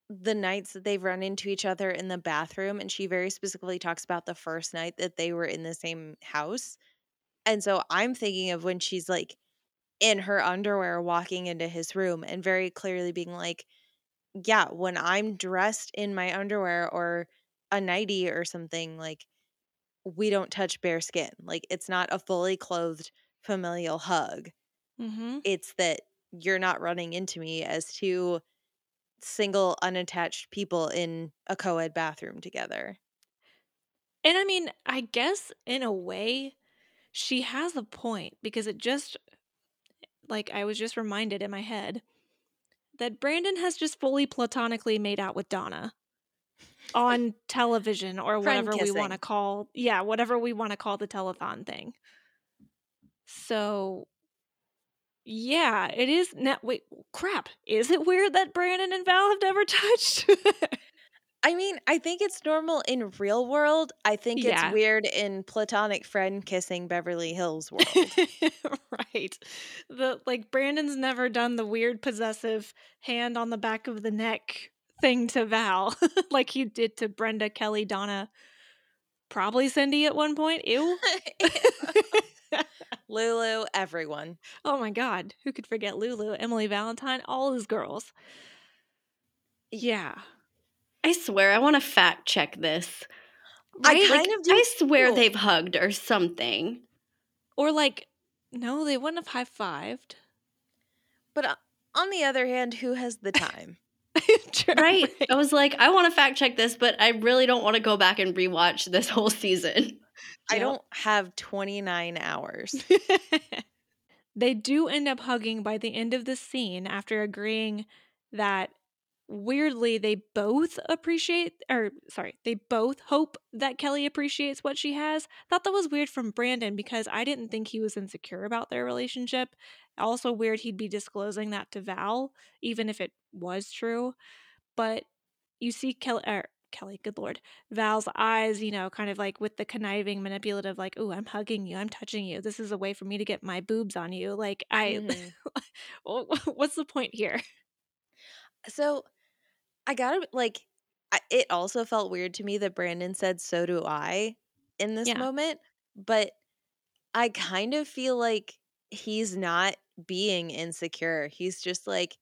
the nights that they've run into each other in the bathroom and she very specifically talks about the first night that they were in the same house. And so I'm thinking of when she's like in her underwear walking into his room and very clearly being like, yeah, when I'm dressed in my underwear or a nightie or something, like we don't touch bare skin. Like it's not a fully clothed familial hug. Mm-hmm. It's that you're not running into me as two single unattached people in a co-ed bathroom together. And I mean, I guess in a way she has a point because it just like I was just reminded in my head that Brandon has just fully platonically made out with Donna on television or whatever we want to call yeah, whatever we want to call the telethon thing. So yeah, it is. Now, wait, crap. Is it weird that Brandon and Val have never touched? I mean, I think it's normal in real world. I think yeah. it's weird in platonic friend kissing Beverly Hills world. right. The like Brandon's never done the weird possessive hand on the back of the neck thing to Val like he did to Brenda, Kelly, Donna, probably Cindy at one point. Ew. Lulu, everyone. Oh my God. Who could forget Lulu, Emily Valentine, all those girls? Yeah. I swear, I want to fact check this. Right? I kind like, of do. I swear they've hugged or something. Or like, no, they wouldn't have high fived. But uh, on the other hand, who has the time? right. right. I was like, I want to fact check this, but I really don't want to go back and rewatch this whole season. I yep. don't have 29 hours. they do end up hugging by the end of the scene after agreeing that weirdly they both appreciate or sorry they both hope that kelly appreciates what she has thought that was weird from brandon because i didn't think he was insecure about their relationship also weird he'd be disclosing that to val even if it was true but you see Kelly, er, Kelly, good lord, Val's eyes, you know, kind of like with the conniving, manipulative, like, "Oh, I'm hugging you, I'm touching you. This is a way for me to get my boobs on you." Like, I, Mhm. what's the point here? So I gotta like, I, it also felt weird to me that Brandon said, "So do I," in this Yeah. moment, but I kind of feel like he's not being insecure. He's just like,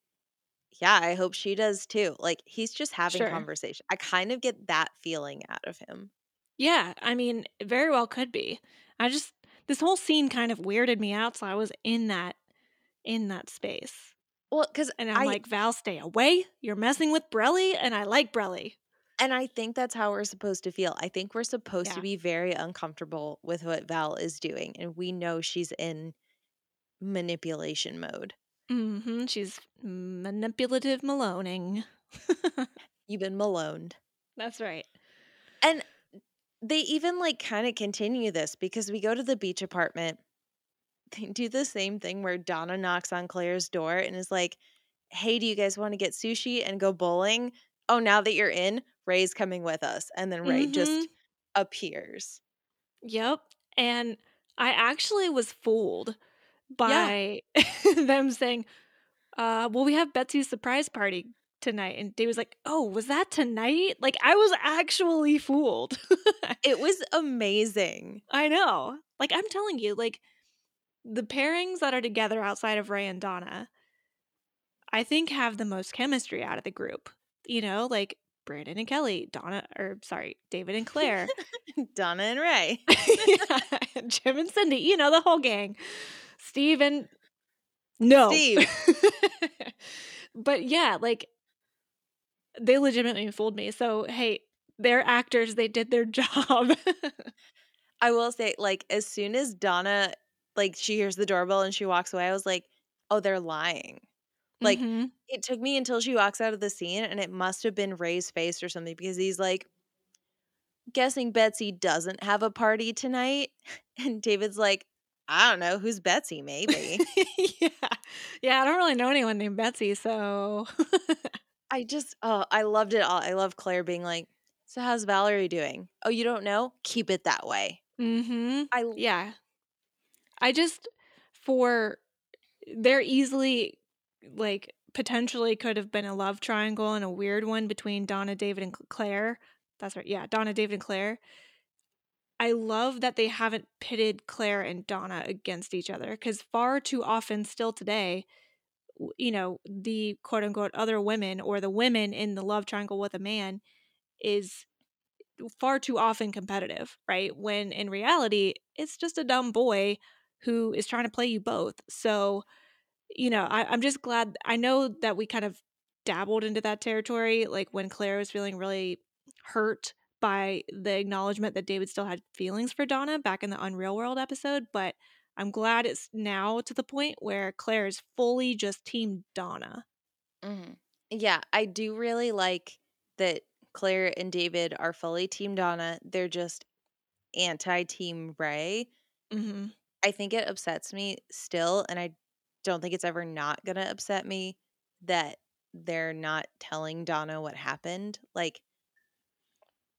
"Yeah, I hope she does too." Like he's just having Sure. conversation. I kind of get that feeling out of him. Yeah, I mean, it very well could be. I just this whole scene kind of weirded me out, so I was in that in that space. Well, because And I'm I like, Val, stay away. You're messing with Brelly, and I like Brelly. and I think that's how we're supposed to feel. I think we're supposed Yeah. to be very uncomfortable with what Val is doing, and we know she's in manipulation mode. Mm-hmm. She's manipulative maloning. You've been maloned. That's right. And they even like kind of continue this because we go to the beach apartment. They do the same thing where Donna knocks on Claire's door and is like, Hey, do you guys want to get sushi and go bowling? Oh, now that you're in, Ray's coming with us. And then Ray Mhm. just appears. Yep. And I actually was fooled by them saying, uh, well, we have Betsy's surprise party tonight. And Dave was like, oh, was that tonight? Like, I was actually fooled. It was amazing. I know. Like, I'm telling you, like, the pairings that are together outside of Ray and Donna, I think have the most chemistry out of the group. You know, like Brandon and Kelly, Donna, or sorry, David and Claire. Donna and Ray. yeah, Jim and Cindy, you know, the whole gang. Steve and no. Steve. but yeah, like they legitimately fooled me. So hey, they're actors, they did their job. I will say, like, as soon as Donna, like, she hears the doorbell and she walks away, I was like, oh, they're lying. Like, Mhm. it took me until she walks out of the scene and it must have been Ray's face or something because he's like, guessing Betsy doesn't have a party tonight. And David's like, I don't know, who's Betsy, maybe. yeah. Yeah, I don't really know anyone named Betsy, so I just, oh, I loved it all. I love Claire being like, so how's Valerie doing? Oh, you don't know? Keep it that way. Mm-hmm. I, Yeah. I just for there easily like potentially could have been a love triangle and a weird one between Donna, David, and Claire. That's right. Yeah, Donna, David, and Claire. I love that they haven't pitted Claire and Donna against each other because far too often, still today, you know, the quote unquote other women or the women in the love triangle with a man is far too often competitive, right? When in reality, it's just a dumb boy who is trying to play you both. So, you know, I, I'm just glad. I know that we kind of dabbled into that territory, like when Claire was feeling really hurt by the acknowledgement that David still had feelings for Donna back in the Unreal World episode. But I'm glad it's now to the point where Claire is fully just team Donna. Mhm. yeah, I do really like that Claire and David are fully Team Donna. They're just anti Team Ray. hmm I think it upsets me still, and I don't think it's ever not going to upset me that they're not telling Donna what happened. Like,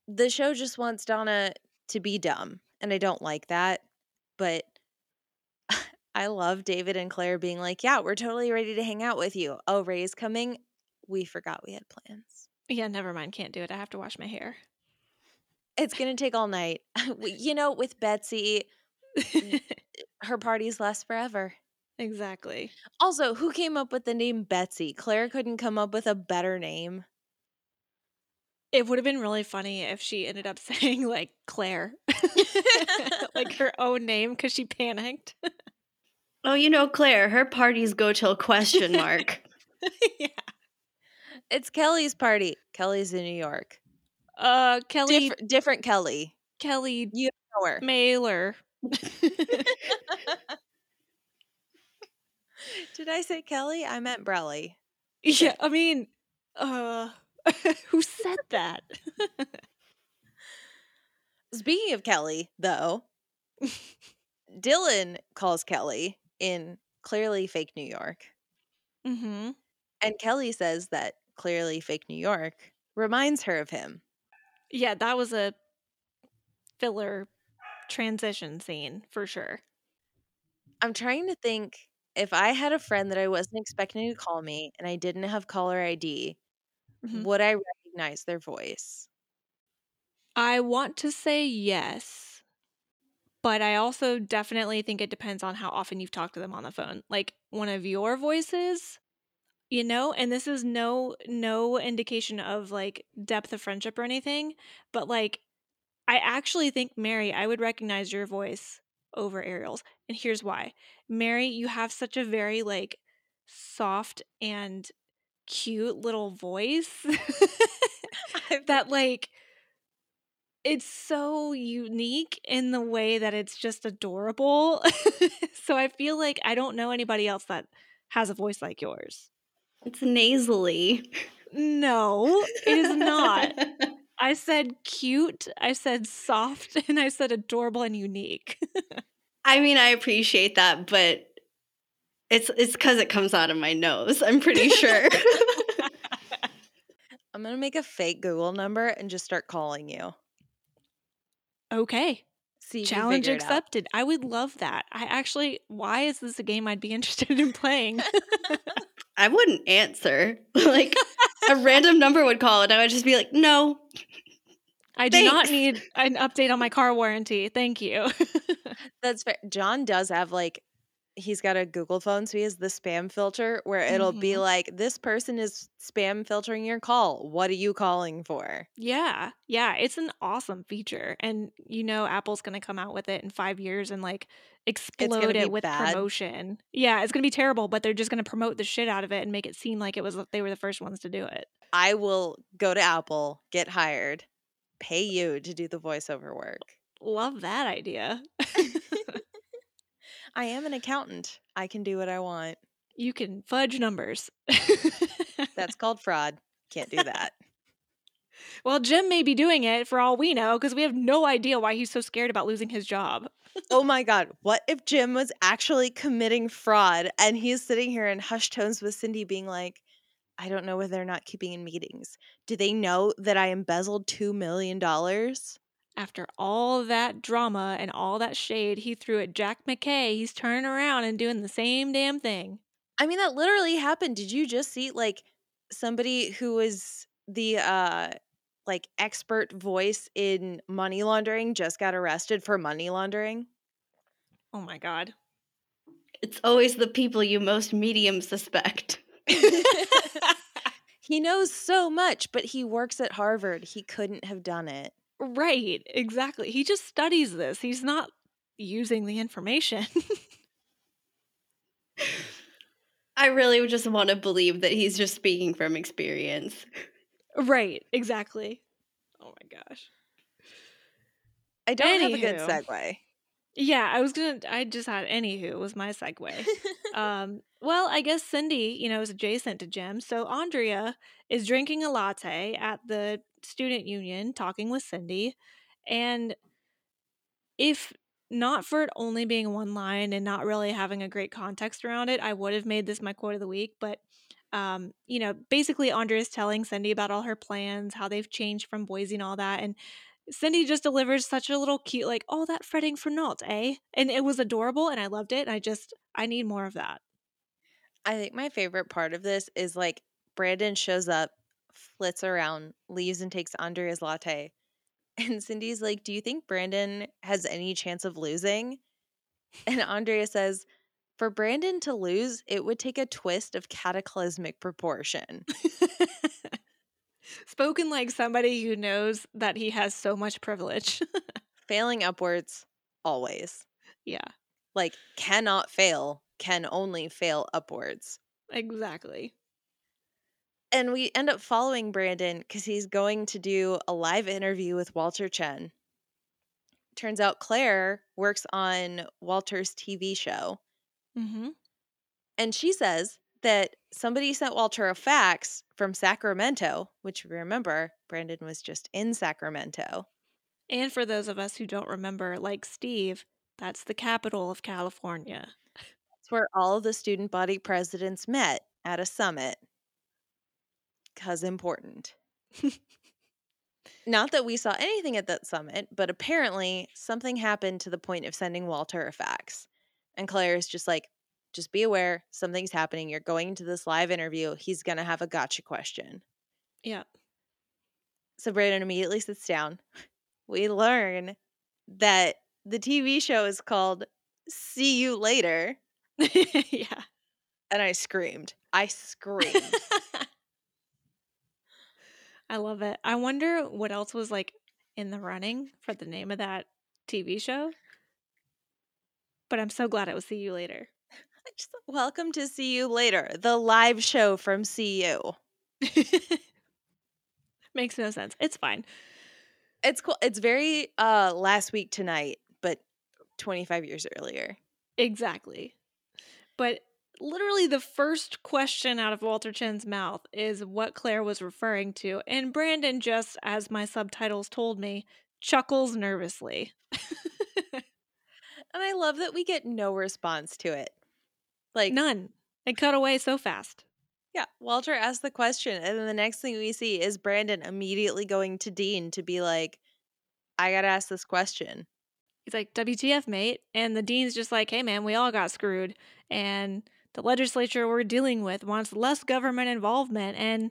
the show just wants Donna to be dumb, and I don't like that. But I love David and Claire being like, Yeah, we're totally ready to hang out with you. Oh, Ray's coming. We forgot we had plans. Yeah, never mind. Can't do it. I have to wash my hair. It's going to take all night. you know, with Betsy, her parties last forever. exactly. Also, who came up with the name Betsy? Claire couldn't come up with a better name. It would have been really funny if she ended up saying like Claire, like her own name because she panicked. Oh, you know, Claire, her parties go till question mark. yeah. It's Kelly's party. Kelly's in New York. Uh, Kelly, Different, different Kelly. Kelly You know her. Mailer. Did I say Kelly? I meant Brelly. yeah, I mean, uh, who said that? Speaking of Kelly, though, Dylan calls Kelly in clearly fake New York. mm-hmm. And Kelly says that clearly fake New York reminds her of him. Yeah, that was a filler transition scene for sure. I'm trying to think if I had a friend that I wasn't expecting to call me and I didn't have caller ID, Mhm. would I recognize their voice? I want to say yes, but I also definitely think it depends on how often you've talked to them on the phone. Like one of your voices, you know, and this is no no indication of like depth of friendship or anything, but like I actually think Mary, I would recognize your voice over Ariel's. And here's why. Mary, you have such a very like soft and cute little voice that like it's so unique in the way that it's just adorable. so I feel like I don't know anybody else that has a voice like yours. It's nasally. No, it is not. I said cute, I said soft, and I said adorable and unique. I mean, I appreciate that, but it's it's because it comes out of my nose. I'm pretty sure. I'm going to make a fake Google number and just start calling you. okay. See Challenge figure it out. accepted. I would love that. I actually, why is this a game I'd be interested in playing? I wouldn't answer. like a random number would call, and I would just be like, "No, I do not need an update on my car warranty. Thank you. That's fair. John does have like he's got a Google phone, so he has the spam filter where it'll be Mhm. like, "This person is spam filtering your call. What are you calling for?" yeah. Yeah. It's an awesome feature. And you know, Apple's going to come out with it in five years and like explode it with bad. promotion. Yeah. It's going to be terrible, but they're just going to promote the shit out of it and make it seem like it was they were the first ones to do it. I will go to Apple, get hired, pay you to do the voiceover work. Love that idea. I am an accountant. I can do what I want. you can fudge numbers. That's called fraud. Can't do that. well, Jim may be doing it for all we know because we have no idea why he's so scared about losing his job. oh my god, what if Jim was actually committing fraud and he's sitting here in hushed tones with Cindy being like, I don't know whether they're not keeping in meetings. Do they know that I embezzled $2 million? After all that drama and all that shade he threw at Jack McKay, he's turning around and doing the same damn thing. I mean, that literally happened. Did you just see like somebody who was the uh like expert voice in money laundering just got arrested for money laundering? Oh my god. it's always the people you most medium suspect." he knows so much, but he works at Harvard. He couldn't have done it. Right, exactly. He just studies this. He's not using the information. I really just want to believe that he's just speaking from experience. right, exactly. Oh my gosh. I don't have a good Anywho. segue. Yeah, I was gonna. I just had anywho was my segue. um, well, I guess Cindy, you know, is adjacent to Jim. So Andrea is drinking a latte at the student union, talking with Cindy, and if not for it only being one line and not really having a great context around it, I would have made this my quote of the week. But um, you know, basically Andre is telling Cindy about all her plans, how they've changed from Boise and all that, and Cindy just delivers such a little cute, like, oh, that fretting for naught, eh? And it was adorable and I loved it. And I just, I need more of that. I think my favorite part of this is like Brandon shows up, flits around, leaves and takes Andrea's latte. And Cindy's like, Do you think Brandon has any chance of losing? And Andrea says, For Brandon to lose, it would take a twist of cataclysmic proportion. Spoken like somebody who knows that he has so much privilege. Failing upwards, always. yeah, Like, cannot fail, can only fail upwards. exactly. And we end up following Brandon because he's going to do a live interview with Walter Chen. Turns out Claire works on Walter's TV show. Mm-hmm. And she says that somebody sent Walter a fax from Sacramento, which remember, Brandon was just in Sacramento. And for those of us who don't remember, like Steve, that's the capital of California. It's where all the student body presidents met at a summit. Because important. Not that we saw anything at that summit, but apparently something happened to the point of sending Walter a fax. And Claire is just like, just be aware, something's happening. You're going into this live interview. He's going to have a gotcha question. Yeah. So Brandon immediately sits down. We learn that the TV show is called See You Later. yeah. And I screamed. I screamed. I love it. I wonder what else was like in the running for the name of that TV show. But I'm so glad it was See You Later. Just, welcome to See You Later, the live show from CU. Makes no sense. It's fine. It's cool. It's very uh last week tonight, but 25 years earlier. Exactly. But literally the first question out of Walter Chen's mouth is what Claire was referring to, and Brandon just as my subtitles told me, chuckles nervously. and I love that we get no response to it. Like none. It cut away so fast. Yeah, Walter asked the question, and then the next thing we see is Brandon immediately going to Dean to be like, I gotta ask this question. He's like, WTF, mate? And the dean's just like, hey, man, we all got screwed. And the legislature we're dealing with wants less government involvement. And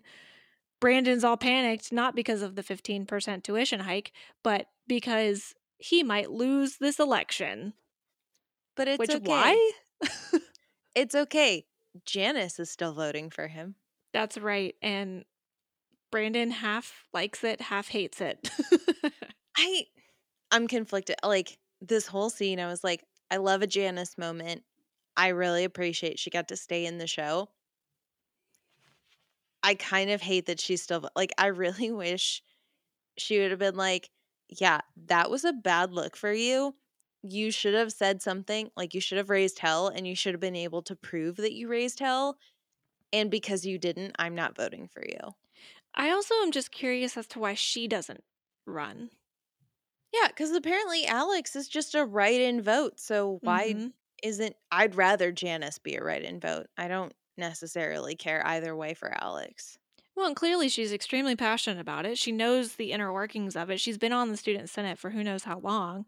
Brandon's all panicked, not because of the 15% tuition hike, but because he might lose this election. But it's Which, okay. why? it's okay. Janice is still voting for him. That's right. And Brandon half likes it, half hates it. I I'm conflicted. Like this whole scene, I was like, I love a Janice moment. I really appreciate she got to stay in the show. I kind of hate that she's still like I really wish she would have been like, yeah, that was a bad look for you. You should have said something like you should have raised hell and you should have been able to prove that you raised hell. And because you didn't, I'm not voting for you. I also am just curious as to why she doesn't run. Yeah, because apparently Alex is just a write in vote. So why Mhm. Isn't I'd rather Janice be a write in vote? I don't necessarily care either way for Alex. Well, and clearly she's extremely passionate about it. She knows the inner workings of it. She's been on the student senate for who knows how long.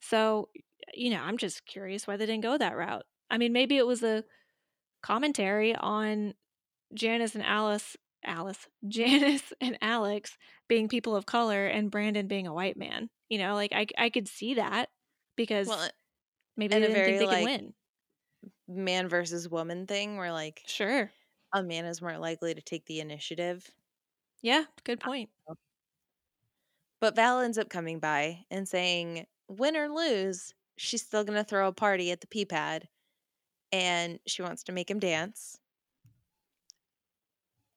So, you know, I'm just curious why they didn't go that route. I mean, maybe it was a commentary on Janice and Alice, Alice, Janice and Alex being people of color and Brandon being a white man. You know, like I, I could see that because Well, maybe and they a didn't think very, they could like, win. man versus woman thing where like Sure. a man is more likely to take the initiative. Yeah, good uh, point. But Val ends up coming by and saying, win or lose, she's still going to throw a party at the pee pad and she wants to make him dance.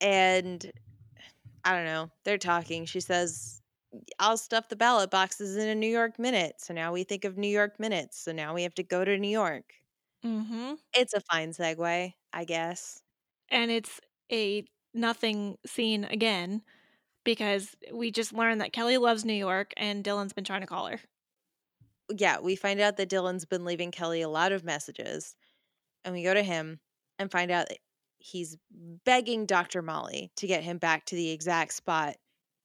And I don't know, they're talking. She says, I'll stuff the ballot boxes in a New York minute. So now we think of New York minutes. So now we have to go to New York. Mm-hmm. It's a fine segue, I guess. and it's a nothing scene again because we just learned that Kelly loves New York and Dylan's been trying to call her. yeah, we find out that Dylan's been leaving Kelly a lot of messages, and we go to him and find out that he's begging Dr. Molly to get him back to the exact spot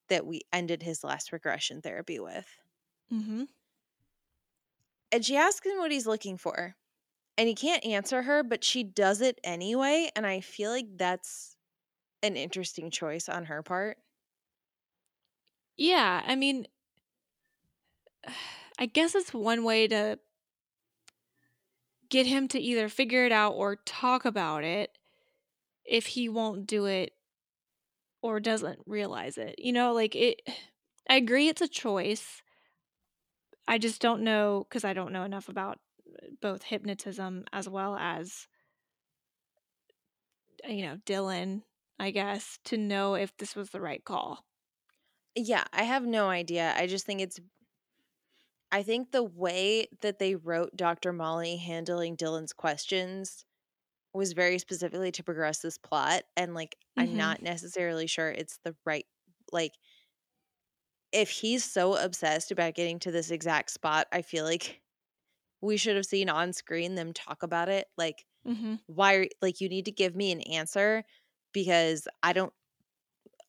that we ended his last regression therapy with. Mm-hmm. And she asks him what he's looking for, and he can't answer her, but she does it anyway, and I feel like that's an interesting choice on her part. Yeah, I mean, I guess it's one way to get him to either figure it out or talk about it if he won't do it or doesn't realize it. You know, like it, I agree it's a choice. I just don't know because I don't know enough about uh, both hypnotism as well as, uh, you know, Dylan, I guess, to know if this was the right call. Yeah, I have no idea. I just think it's I think the way that they wrote Dr. Molly handling Dylan's questions was very specifically to progress this plot and like Mhm. I'm not necessarily sure it's the right like if he's so obsessed about getting to this exact spot, I feel like we should have seen on screen them talk about it like Mm-hmm. why are like you need to give me an answer because I don't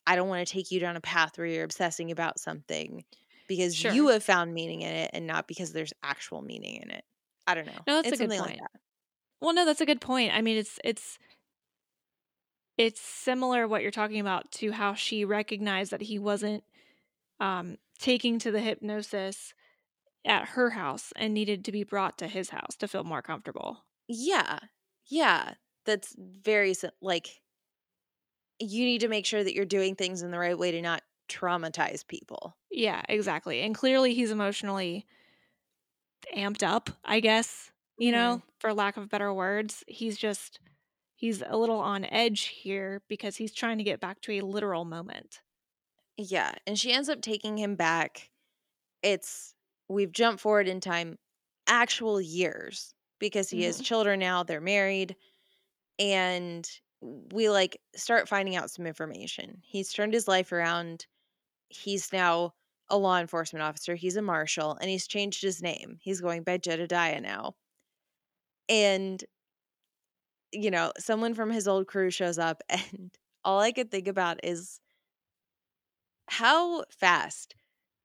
I don't want to take you down a path where you're obsessing about something because Sure. you have found meaning in it and not because there's actual meaning in it. I don't know. No, that's a good something point. like that. Well, no, that's a good point. I mean, it's it's it's similar what you're talking about to how she recognized that he wasn't um taking to the hypnosis at her house and needed to be brought to his house to feel more comfortable. Yeah. Yeah. That's very like you need to make sure that you're doing things in the right way to not traumatize people. Yeah, exactly. And clearly he's emotionally amped up, I guess, you know, for lack of better words. He's just he's a little on edge here because he's trying to get back to a literal moment. Yeah, and she ends up taking him back. It's we've jumped forward in time actual years because he has Mhm. children now, they're married, and we like start finding out some information. He's turned his life around. He's now a law enforcement officer, he's a marshal, and he's changed his name. He's going by Jedediah now. And you know, someone from his old crew shows up and all I could think about is how fast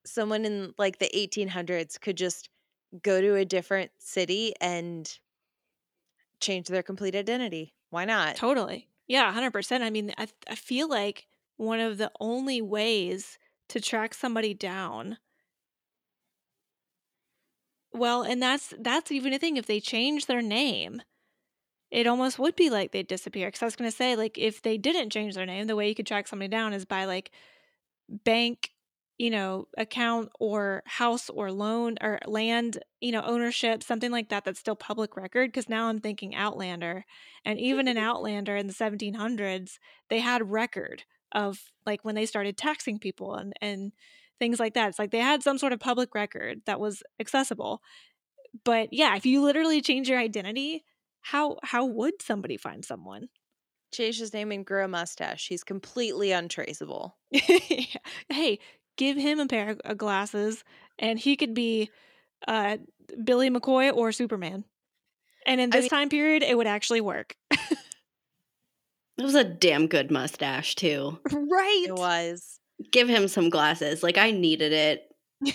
someone in like the 1800s could just go to a different city and change their complete identity. Why not? Totally. Yeah, 100%. I mean, I, I feel like one of the only ways to track somebody down well, and that's that's even a thing if they change their name, it almost would be like they'd disappear cuz I was going to say like if they didn't change their name, the way you could track somebody down is by like bank, you know, account or house or loan or land, you know, ownership, something like that that's still public record cuz now I'm thinking Outlander and even in Outlander in the 1700s, they had record of like when they started taxing people and and things like that. It's like they had some sort of public record that was accessible. But yeah, if you literally change your identity, how how would somebody find someone? Changed his name and grew a mustache. He's completely untraceable. hey, give him a pair of glasses and he could be uh Billy McCoy or Superman. And in I this mean- time period, it would actually work. It was a damn good mustache, too. right. It was. Give him some glasses. Like, I needed it.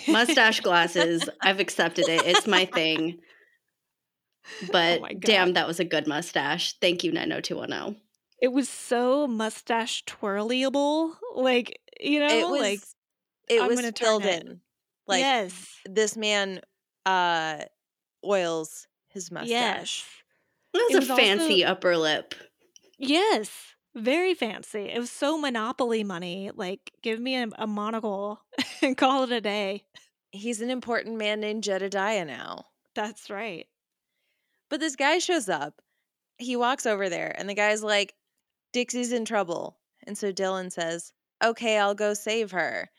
Mustache glasses. I've accepted it. It's my thing. But Oh damn, that was a good mustache. Thank you, 90210. It was so mustache twirlyable. Like, you know, it was like it I'm was gonna turn filled it. in. Like yes. this man uh oils his mustache. Yes. That was It a was also- fancy upper lip. Yes. Very fancy. It was so monopoly money. Like, give me a, a monocle and call it a day. He's an important man named Jedediah now. That's right. But this guy shows up. He walks over there, and the guy's like, Dixie's in trouble. And so Dylan says, Okay, I'll go save her.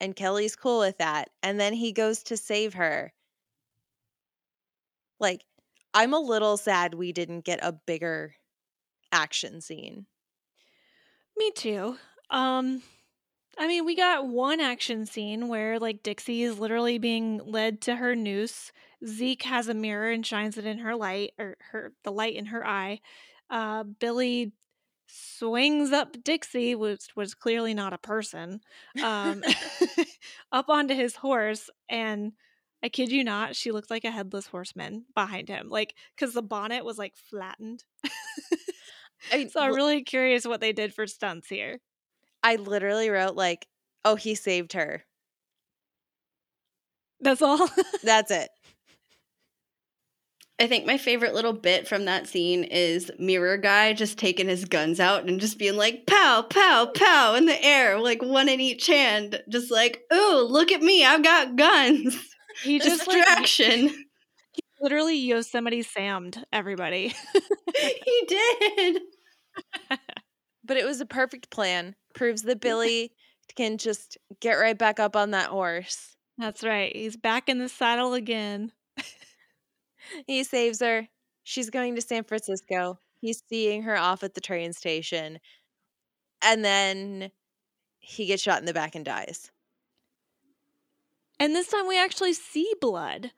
And Kelly's cool with that. And then he goes to save her. Like, I'm a little sad we didn't get a bigger action scene. Me too. Um I mean, we got one action scene where like Dixie is literally being led to her noose. Zeke has a mirror and shines it in her light or her the light in her eye. Uh Billy swings up Dixie, which was clearly not a person, um, up onto his horse and I kid you not, she looked like a headless horseman behind him. Like, because the bonnet was like flattened. I So I'm really curious what they did for stunts here. I literally wrote, like, oh, he saved her. That's all. That's it. I think my favorite little bit from that scene is Mirror Guy just taking his guns out and just being like, pow, pow, pow in the air, like one in each hand. Just like, ooh, look at me, I've got guns. he just like Distraction. Literally Yosemite Sammed everybody. he did. But it was a perfect plan. Proves that Billy can just get right back up on that horse. That's right. He's back in the saddle again. He saves her. She's going to San Francisco. He's seeing her off at the train station. And then he gets shot in the back and dies. And this time we actually see blood.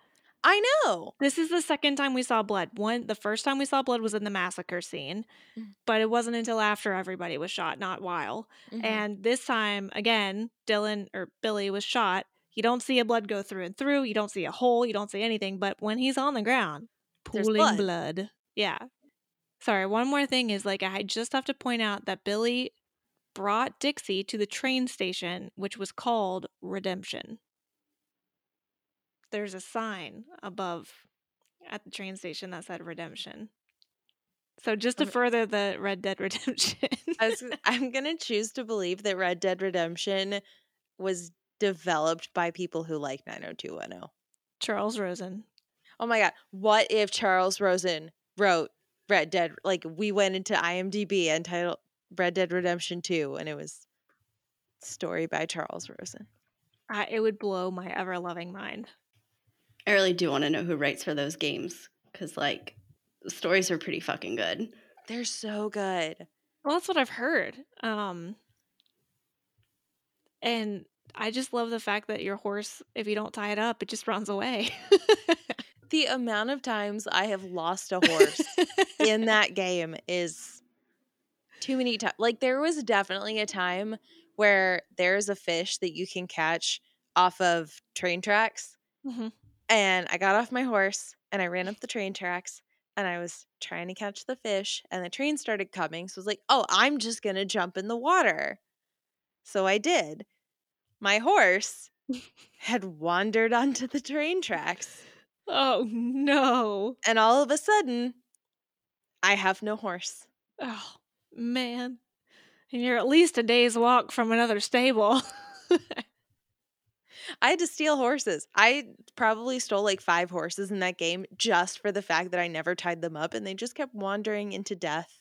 I know. This is the second time we saw blood. One, the first time we saw blood was in the massacre scene, Mm. but it wasn't until after everybody was shot, not while. Mhm. And this time, again, Dylan or Billy was shot. You don't see a blood go through and through. You don't see a hole. You don't see anything. But when he's on the ground, pooling blood. blood. Yeah. Sorry. One more thing is like I just have to point out that Billy brought Dixie to the train station, which was called Redemption. There's a sign above at the train station that said Redemption. So just to further the Red Dead Redemption. I was, I'm gonna choose to believe that Red Dead Redemption was developed by people who like 90210. Charles Rosin. Oh my god, what if Charles Rosin wrote Red Dead? Like we went into IMDb and titled Red Dead Redemption 2, and it was story by Charles Rosin. I, it would blow my ever loving mind. I really do want to know who writes for those games because, like, the stories are pretty fucking good. They're so good. Well, that's what I've heard. Um, and I just love the fact that your horse, if you don't tie it up, it just runs away. The amount of times I have lost a horse in that game is too many times. Like there was definitely a time where there's a fish that you can catch off of train tracks, Mhm. And I got off my horse and I ran up the train tracks and I was trying to catch the fish, and the train started coming. So I was like, "Oh, I'm just gonna jump in the water." So I did. My horse had wandered onto the train tracks, Oh no. and all of a sudden, I have no horse. Oh man. And you're at least a day's walk from another stable. I had to steal horses. I probably stole like five horses in that game just for the fact that I never tied them up and they just kept wandering into death.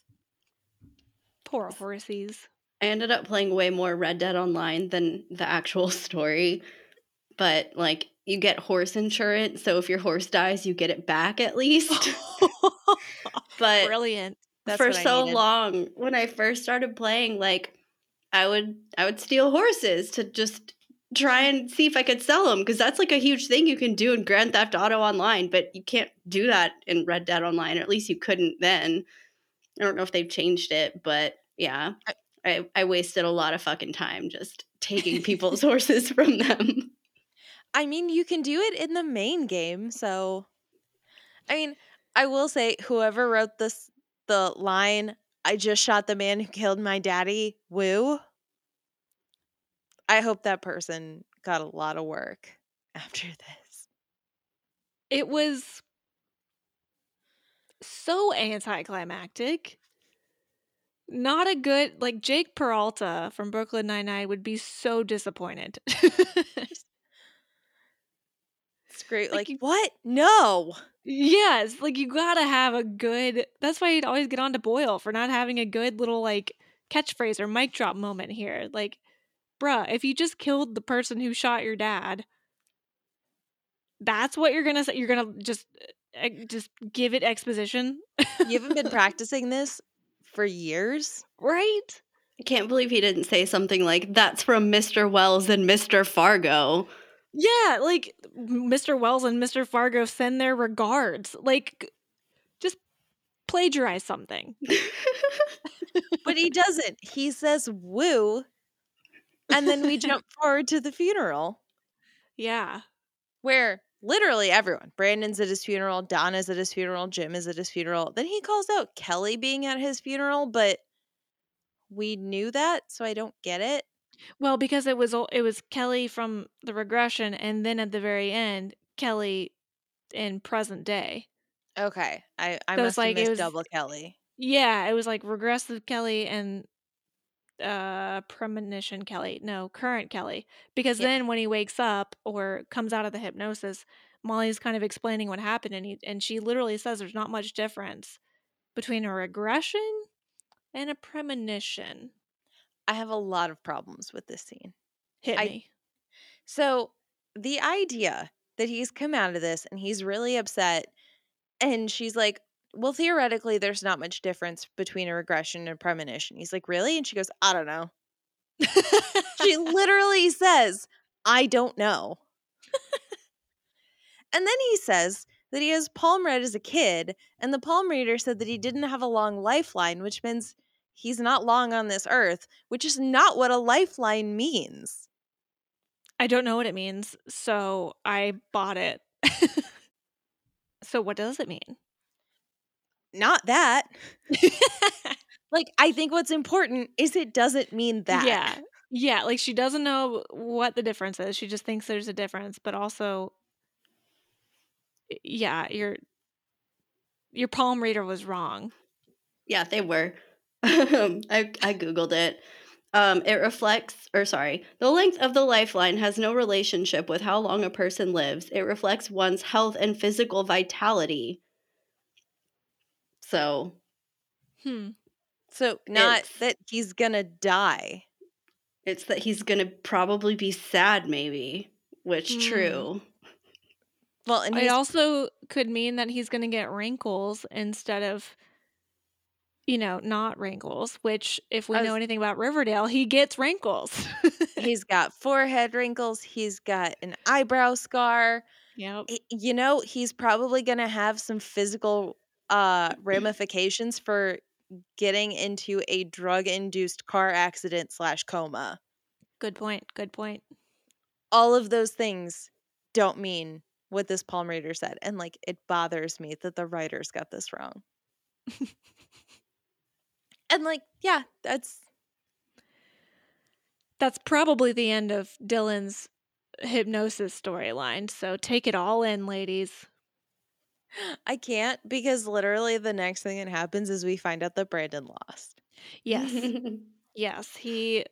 Poor horses. I ended up playing way more Red Dead Online than the actual story. But like you get horse insurance, so if your horse dies, you get it back at least. but Brilliant. That's for so needed. long, when I first started playing, like I would I would steal horses to just try and see if I could sell them because that's like a huge thing you can do in Grand Theft Auto Online, but you can't do that in Red Dead Online, or at least you couldn't then. I don't know if they've changed it, but yeah. I- I, I wasted a lot of fucking time just taking people's horses from them. I mean, you can do it in the main game, so I mean, I will say whoever wrote this the line I just shot the man who killed my daddy, woo. I hope that person got a lot of work after this. It was so anticlimactic. Not a good like Jake Peralta from Brooklyn Nine Nine would be so disappointed. It's great. Like Like, you- what? No. yes, like you gotta have a good. That's why you'd always get on to Boyle for not having a good little like catchphrase or mic drop moment here. Like, bruh, if you just killed the person who shot your dad, that's what you're gonna say. You're gonna just uh, just give it exposition, You haven't been practicing this for years? right? I can't believe he didn't say something like, that's from Mr. Wells and Mr. Fargo. Yeah, like Mr. Wells and Mr. Fargo send their regards. Like, just plagiarize something. But he doesn't. He says woo. And then we jump forward to the funeral Yeah. where literally everyone Brandon's at his funeral, Don is at his funeral, Jim is at his funeral. Then he calls out Kelly being at his funeral, but we knew that, so I don't get it. Well, because it was it was Kelly from the regression, and then at the very end, Kelly in present day. Okay. I, I So must like have it missed was- double Kelly. Yeah, it was like regressive Kelly and uh premonition Kelly. No, current Kelly. Because Yeah. then when he wakes up or comes out of the hypnosis, Molly's kind of explaining what happened and he and she literally says there's not much difference between a regression and a premonition. I have a lot of problems with this scene. Hit I- me. So the idea that he's come out of this and he's really upset, and she's like, Well, theoretically, there's not much difference between a regression and a premonition. He's like, Really? And she goes, I don't know. She literally says, I don't know. And then he says that he has palm read as a kid, and the palm reader said that he didn't have a long lifeline, which means he's not long on this earth, which is not what a lifeline means. I don't know what it means, so I bought it. so what does it mean? Not that. like, I think what's important is it doesn't mean that. Yeah. Yeah, like she doesn't know what the difference is. She just thinks there's a difference, but also yeah, your your palm reader was wrong. Yeah, they were. I I googled it. Um, it reflects, or sorry, the length of the lifeline has no relationship with how long a person lives. It reflects one's health and physical vitality. So, Hmm. So, not that he's gonna die. it's that he's gonna probably be sad, maybe. Which Hmm. true. Well, and It also could mean that he's going to get wrinkles instead of you know, not wrinkles, which if we I know anything about Riverdale, he gets wrinkles. he's got forehead wrinkles, he's got an eyebrow scar. yep. y- you know he's probably going to have some physical uh ramifications for getting into a drug induced car accident slash coma Good point. Good point. all of those things don't mean what this palm reader said and like it bothers me that the writers got this wrong and like yeah that's That's probably the end of Dylan's hypnosis storyline. So take it all in, ladies. I can't because literally the next thing that happens is we find out that brandon lost Yes. yes. He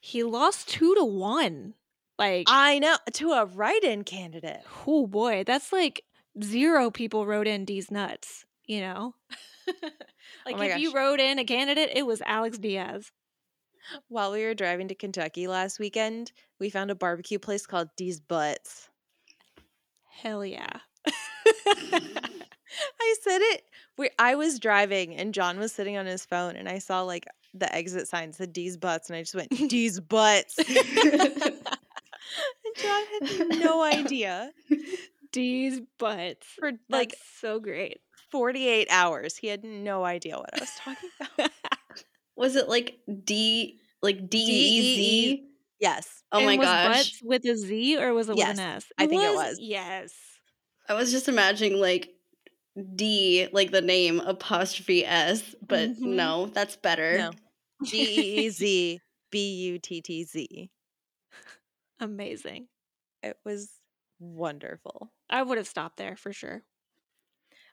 he lost two to one. Like i know to a write-in candidate oh boy, that's like zero people wrote in D's nuts, you know? Oh like Oh if you wrote in a candidate, it was Alex Diaz. While we were driving to Kentucky last weekend, we found a barbecue place called D's Butts. Hell yeah. I said it. We, I was driving and John was sitting on his phone, and I saw like the exit sign said D's Butts, and I just went D's Butts. and John had no idea. D's butts. For Like so great. 48 hours, he had no idea what I was talking about. Was it like D like D E Z? yes. Oh And my was gosh. butts with a Z or was it Yes, with an S? I think it was. Yes. I was just imagining like D, like the name apostrophe S, but Mhm. no, that's better. No. D E E Z B U T T Z. Amazing. It was wonderful. I would have stopped there for sure.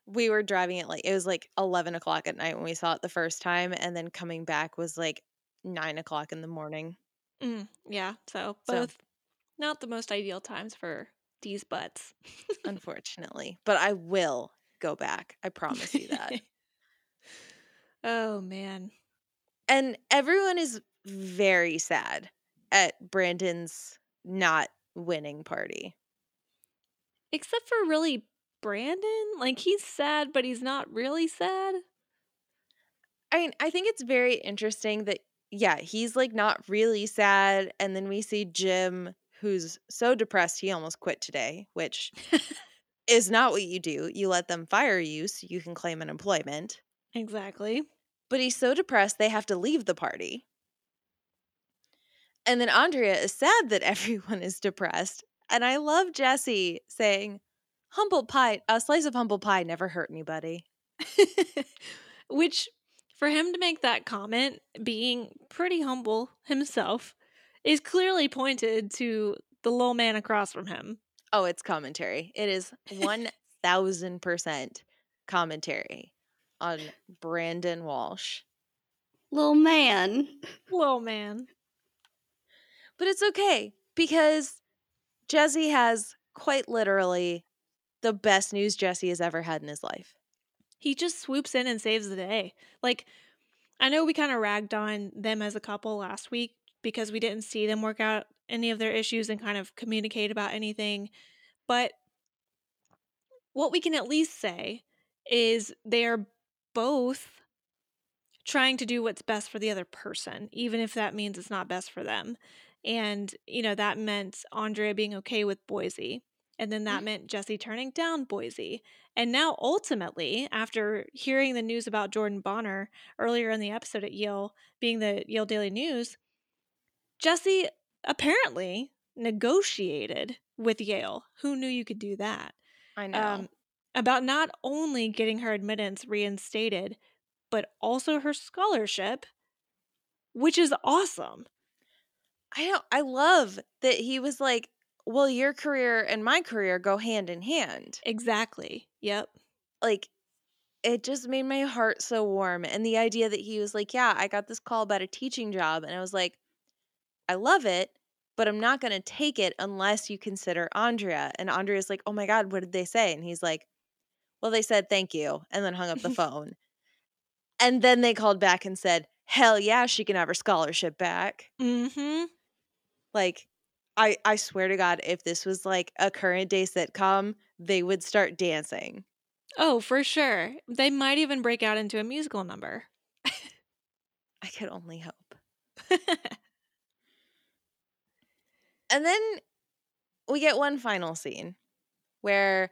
we were driving at like it was like 11 o'clock at night when we saw it the first time and then coming back was like 9 o'clock in the morning Mm, yeah. So So- both not the most ideal times for D's butts. unfortunately but i will go back i promise you that oh man. and everyone is very sad at brandon's not winning party Except for really Brandon. Like he's sad, but he's not really sad. i mean i think it's very interesting that yeah he's like not really sad and then we see jim who's so depressed he almost quit today which is not what you do you let them fire you so you can claim unemployment exactly. but he's so depressed they have to leave the party. And then Andrea is sad that everyone is depressed. And I love Jesse saying, humble pie, a slice of humble pie never hurt anybody. Which, for him to make that comment, being pretty humble himself, is clearly pointed to the little man across from him. Oh, it's commentary. It is 1000% commentary on Brandon Walsh. Little man. Little man. But it's okay because Jesse has quite literally the best news Jesse has ever had in his life. He just swoops in and saves the day. Like, I know we kind of ragged on them as a couple last week because we didn't see them work out any of their issues and kind of communicate about anything. But what we can at least say is they're both trying to do what's best for the other person, even if that means it's not best for them. And, you know, that meant Andrea being okay with Boise. And then that mm. meant Jesse turning down Boise. And now, ultimately, after hearing the news about Jordan Bonner earlier in the episode at Yale being the Yale Daily News, Jesse apparently negotiated with Yale. Who knew you could do that? I know. Um, about not only getting her admittance reinstated, but also her scholarship, which is awesome. I know. I love that he was like, well, your career and my career go hand in hand. Exactly. Yep. Like, it just made my heart so warm. And the idea that he was like, yeah, I got this call about a teaching job. And I was like, I love it, but I'm not going to take it unless you consider Andrea. And Andrea's like, oh my God, what did they say? And he's like, well, they said thank you. And then hung up the phone. And then they called back and said, hell yeah, she can have her scholarship back. Mm-hmm. Like, I, I swear to God, if this was like a current day sitcom, they would start dancing. Oh, for sure. They might even break out into a musical number. I could only hope. And then we get one final scene where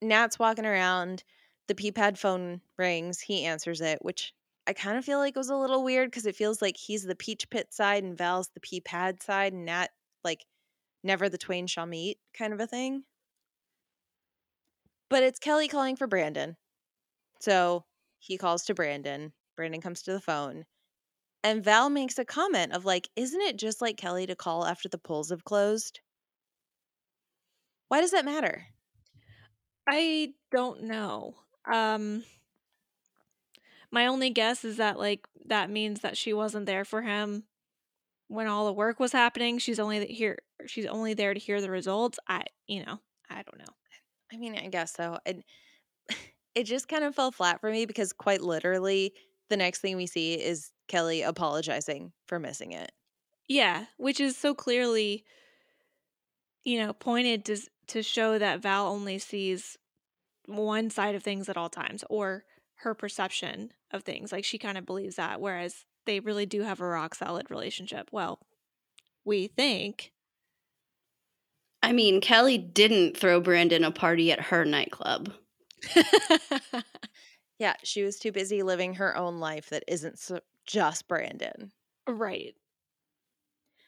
Nat's walking around, the P-pad phone rings, he answers it, which I kind of feel like was a little weird because it feels like he's the peach pit side and Val's the P-pad side, and Nat like never the twain shall meet kind of a thing. But it's Kelly calling for Brandon. So he calls to Brandon. Brandon comes to the phone. And Val makes a comment of like, isn't it just like Kelly to call after the polls have closed? Why does that matter? I don't know. Um my only guess is that like that means that she wasn't there for him when all the work was happening. She's only here she's only there to hear the results. I you know, I don't know. I mean, I guess so. And it just kind of fell flat for me because quite literally the next thing we see is Kelly apologizing for missing it. Yeah, which is so clearly you know, pointed to to show that Val only sees one side of things at all times or her perception of things. Like she kind of believes that whereas they really do have a rock solid relationship. Well, we think. I mean, Kelly didn't throw Brandon a party at her nightclub. yeah, she was too busy living her own life that isn't so just Brandon. Right.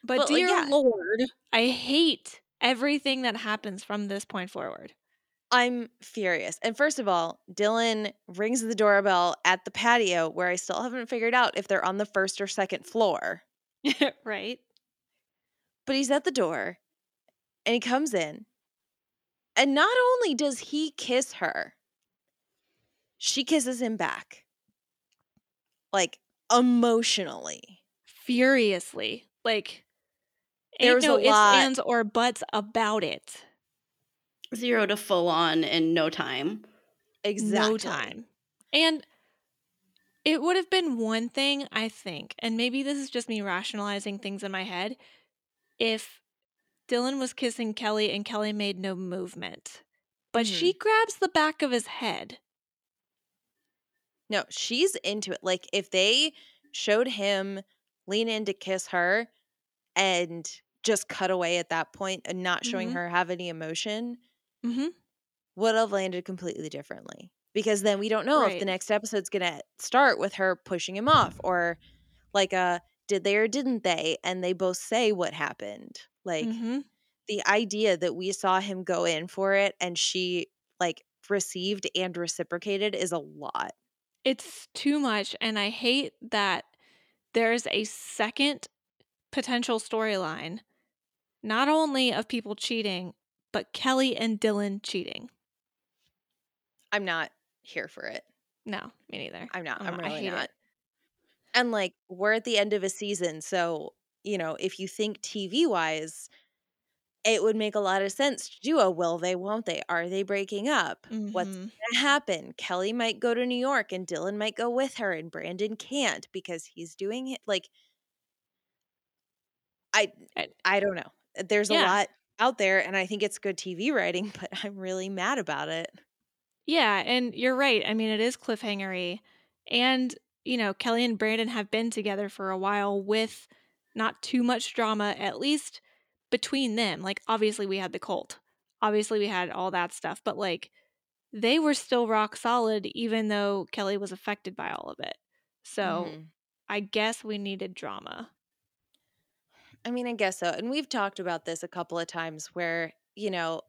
But, dear yeah. Lord, I hate everything that happens from this point forward. I'm furious. And first of all, Dylan rings the doorbell at the patio where I still haven't figured out if they're on the first or second floor. right. But he's at the door and he comes in. And not only does he kiss her, she kisses him back. Like emotionally. Furiously. Like there's no ifs, ands, or buts about it. Zero to full on in no time. Exactly. No time. And it would have been one thing, I think, and maybe this is just me rationalizing things in my head, if Dylan was kissing Kelly and Kelly made no movement. But mm-hmm. she grabs the back of his head. No, she's into it. Like if they showed him lean in to kiss her and just cut away at that point and not showing mm-hmm. her have any emotion mm-hmm. would have landed completely differently because then we don't know right. if the next episode's gonna start with her pushing him off or like a uh, did they or didn't they and they both say what happened like mm-hmm. the idea that we saw him go in for it and she like received and reciprocated is a lot it's too much and i hate that there's a second potential storyline, not only of people cheating, but Kelly and Dylan cheating. I'm not here for it. No, me neither. I'm not. I'm, I'm really not. It. And like, we're at the end of a season. So, you know, if you think TV wise, it would make a lot of sense to do a will they, won't they? Are they breaking up? Mm-hmm. What's going to happen? Kelly might go to New York and Dylan might go with her and Brandon can't because he's doing it. Like, I I don't know. There's yeah. a lot out there and I think it's good TV writing, but I'm really mad about it. Yeah, and you're right. I mean, it is cliffhangery. And, you know, Kelly and Brandon have been together for a while with not too much drama, at least between them. Like, obviously, we had the cult. obviously we had all that stuff, but like they were still rock solid even though Kelly was affected by all of it. So Mhm. I guess we needed drama. I mean, I guess so. And we've talked about this a couple of times where, you know,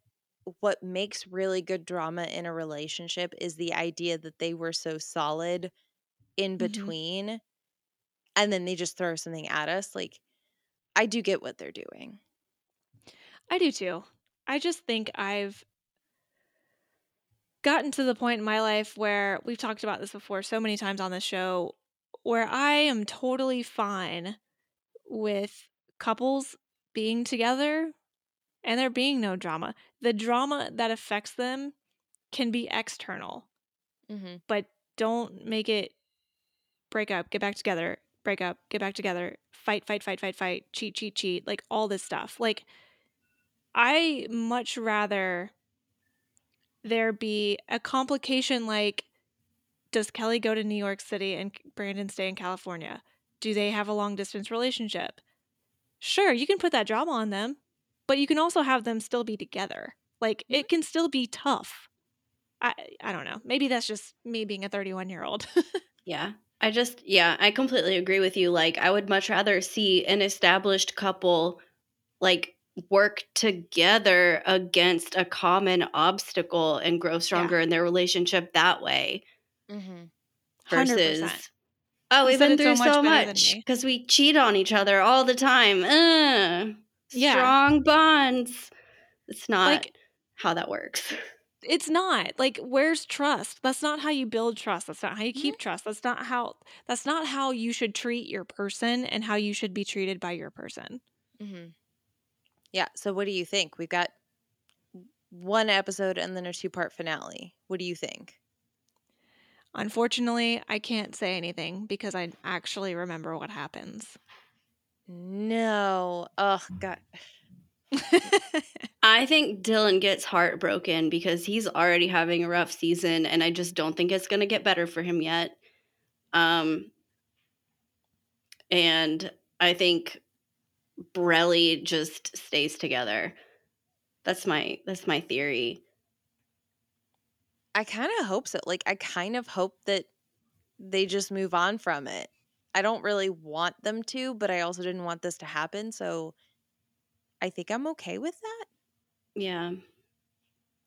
what makes really good drama in a relationship is the idea that they were so solid in Mhm. between and then they just throw something at us. Like, I do get what they're doing. I do too. I just think I've gotten to the point in my life where we've talked about this before so many times on the show where I am totally fine with couples being together and there being no drama. The drama that affects them can be external, Mm-hmm. but don't make it break up, get back together, break up, get back together, fight, fight, fight, fight, fight, cheat, cheat, cheat, like all this stuff. Like, I much rather there be a complication like does Kelly go to New York City and Brandon stay in California? Do they have a long distance relationship? Sure, you can put that drama on them, but you can also have them still be together. Like it can still be tough. I I don't know. Maybe that's just me being a 31 year old. Yeah. I just, yeah, I completely agree with you. Like, I would much rather see an established couple, like, work together against a common obstacle and grow stronger in their relationship that way Mm-hmm. versus, 100%. oh, we've been through so much because we cheat on each other all the time. Yeah. Strong bonds. It's not Like- how that works. It's not. Like where's trust? That's not how you build trust. That's not how you keep trust. That's not how that's not how you should treat your person and how you should be treated by your person. Mm-hmm. Yeah. So, what do you think? We've got one episode and then a two part finale. What do you think? Unfortunately, I can't say anything because I actually remember what happens. No. Oh, God. I think Dylan gets heartbroken because he's already having a rough season, and I just don't think it's going to get better for him yet. Um, and I think Brelly just stays together. That's my that's my theory. I kind of hope so. Like, I kind of hope that they just move on from it. I don't really want them to, but I also didn't want this to happen. So, I think I'm okay with that. Yeah,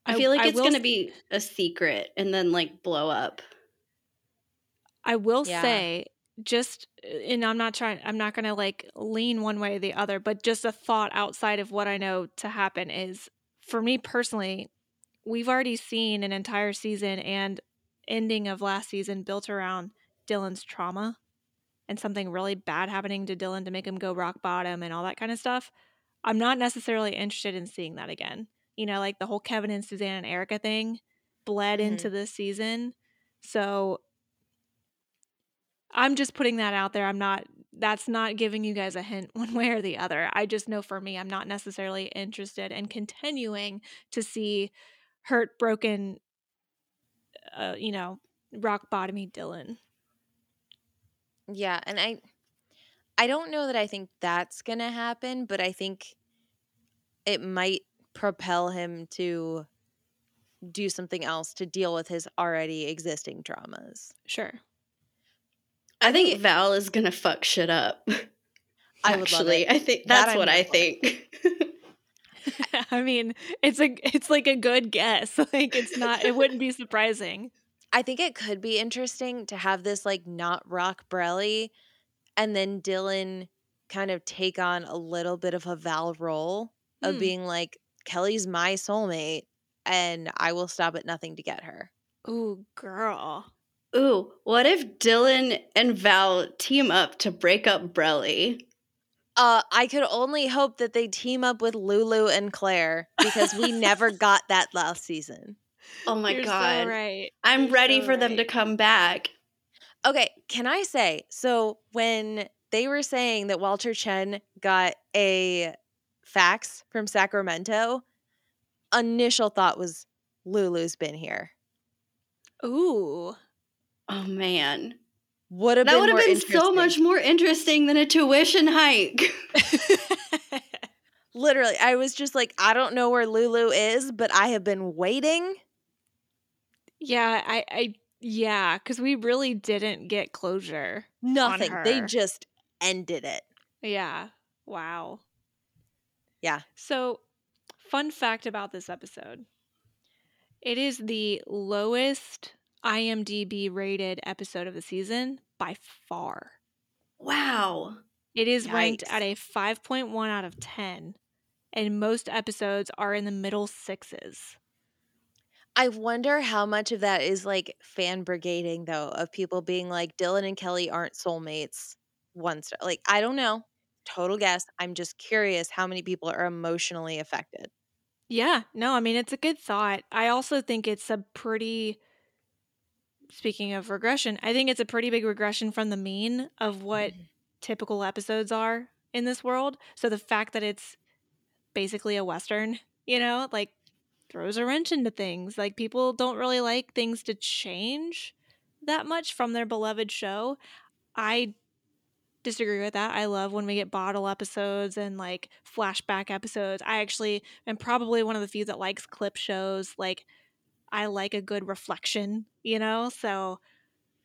I, I- feel like I it's going to be a secret and then like blow up. I will Yeah. say just and I'm not trying I'm not going to like lean one way or the other, but just a thought outside of what I know to happen is for me personally, we've already seen an entire season and ending of last season built around Dylan's trauma and something really bad happening to Dylan to make him go rock bottom and all that kind of stuff. I'm not necessarily interested in seeing that again. You know, like the whole Kevin and Suzanne and Erica thing bled Mhm. into this season. So I'm just putting that out there. I'm not that's not giving you guys a hint one way or the other. I just know for me I'm not necessarily interested in continuing to see hurt broken uh, you know, rock bottomy Dylan. Yeah, and I I don't know that I think that's going to happen, but I think it might propel him to do something else to deal with his already existing traumas. Sure. I, think, Val is going to fuck shit up. I Actually. I think That that's I'm what I think. I mean, it's a it's like a good guess. Like it's not it wouldn't be surprising. I think it could be interesting to have this like not rock Brelly and then Dylan kind of take on a little bit of a Val role of Hmm. being like Kelly's my soulmate and I will stop at nothing to get her. Ooh, girl. Ooh, what if Dylan and Val team up to break up Brelly? Uh, I could only hope that they team up with Lulu and Claire because we never got that last season. Oh my You're god. so right. I'm You're ready so for them to come back. Okay, can I say so when they were saying that Walter Chen got a fax from Sacramento, initial thought was Lulu's been here. Ooh. Oh man. Would have That would have been so much more interesting than a tuition hike. Literally, I was just like, I don't know where Lulu is, but I have been waiting. Yeah, I, I yeah, because we really didn't get closure. Nothing. They her. just ended it. Yeah. Wow. Yeah. So, fun fact about this episode it is the lowest IMDb rated episode of the season by far. Wow. It is ranked at a 5.1 out of 10, and most episodes are in the middle sixes. I wonder how much of that is like fan brigading though, of people being like Dylan and Kelly aren't soulmates. One star. Like, I don't know. Total guess. I'm just curious how many people are emotionally affected. Yeah, no, I mean, it's a good thought. I also think it's a pretty, speaking of regression, I think it's a pretty big regression from the mean of what mm-hmm. typical episodes are in this world. So the fact that it's basically a Western, you know, like throws a wrench into things. Like people don't really like things to change that much from their beloved show. I disagree with that. I love when we get bottle episodes and like flashback episodes. I actually am probably one of the few that likes clip shows. Like I like a good reflection, you know? So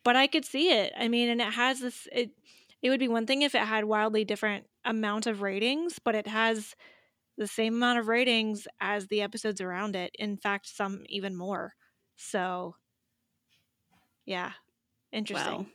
but I could see it. I mean, and it has this it it would be one thing if it had wildly different amount of ratings, but it has the same amount of ratings as the episodes around it. In fact, some even more. So yeah. Interesting. Wow.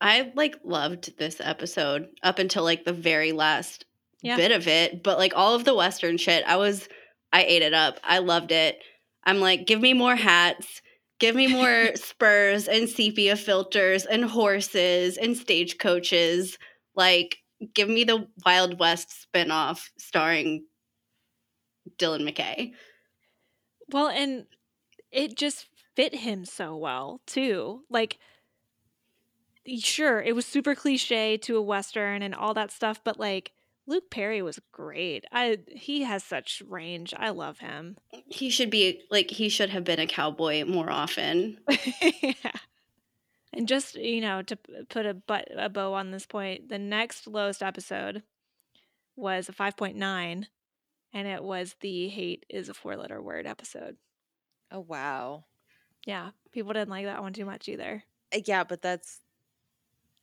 I like loved this episode up until like the very last Yeah. bit of it, but like all of the western shit, I was I ate it up. I loved it. I'm like, give me more hats, give me more spurs and sepia filters and horses and stagecoaches. Like, give me the Wild West spinoff starring Dylan McKay. Well, and it just fit him so well too. Like sure, it was super cliche to a western and all that stuff, but like Luke Perry was great. I he has such range. I love him. He should be like he should have been a cowboy more often. yeah. And just, you know, to put a but a bow on this point, the next lowest episode was a 5.9 and it was the hate is a four letter word episode. Oh wow. Yeah, people didn't like that one too much either. Uh, Yeah, but that's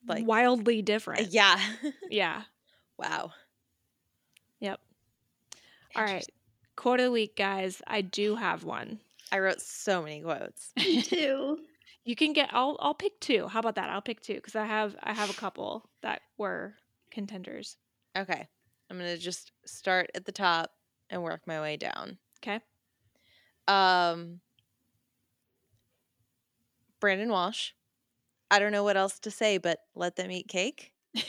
like Wildly different. yeah. Yeah. wow. All right. Quote of the week, guys. I do have one. I wrote so many quotes. Too. You can get. I'll. I'll pick two. How about that? I'll pick two because I have. I have a couple that were contenders. Okay. I'm going to just start at the top and work my way down. Okay. Um Brandon Walsh. I don't know what else to say, but let them eat cake.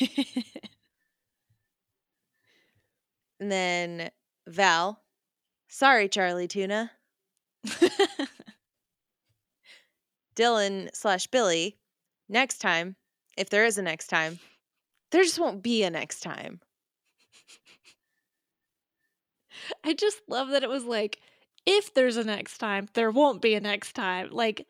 And then Val. Sorry, Charlie Tuna. Dylan slash Billy. Next time, if there is a next time, there just won't be a next time. I just love that it was like, if there's a next time, there won't be a next time. Like,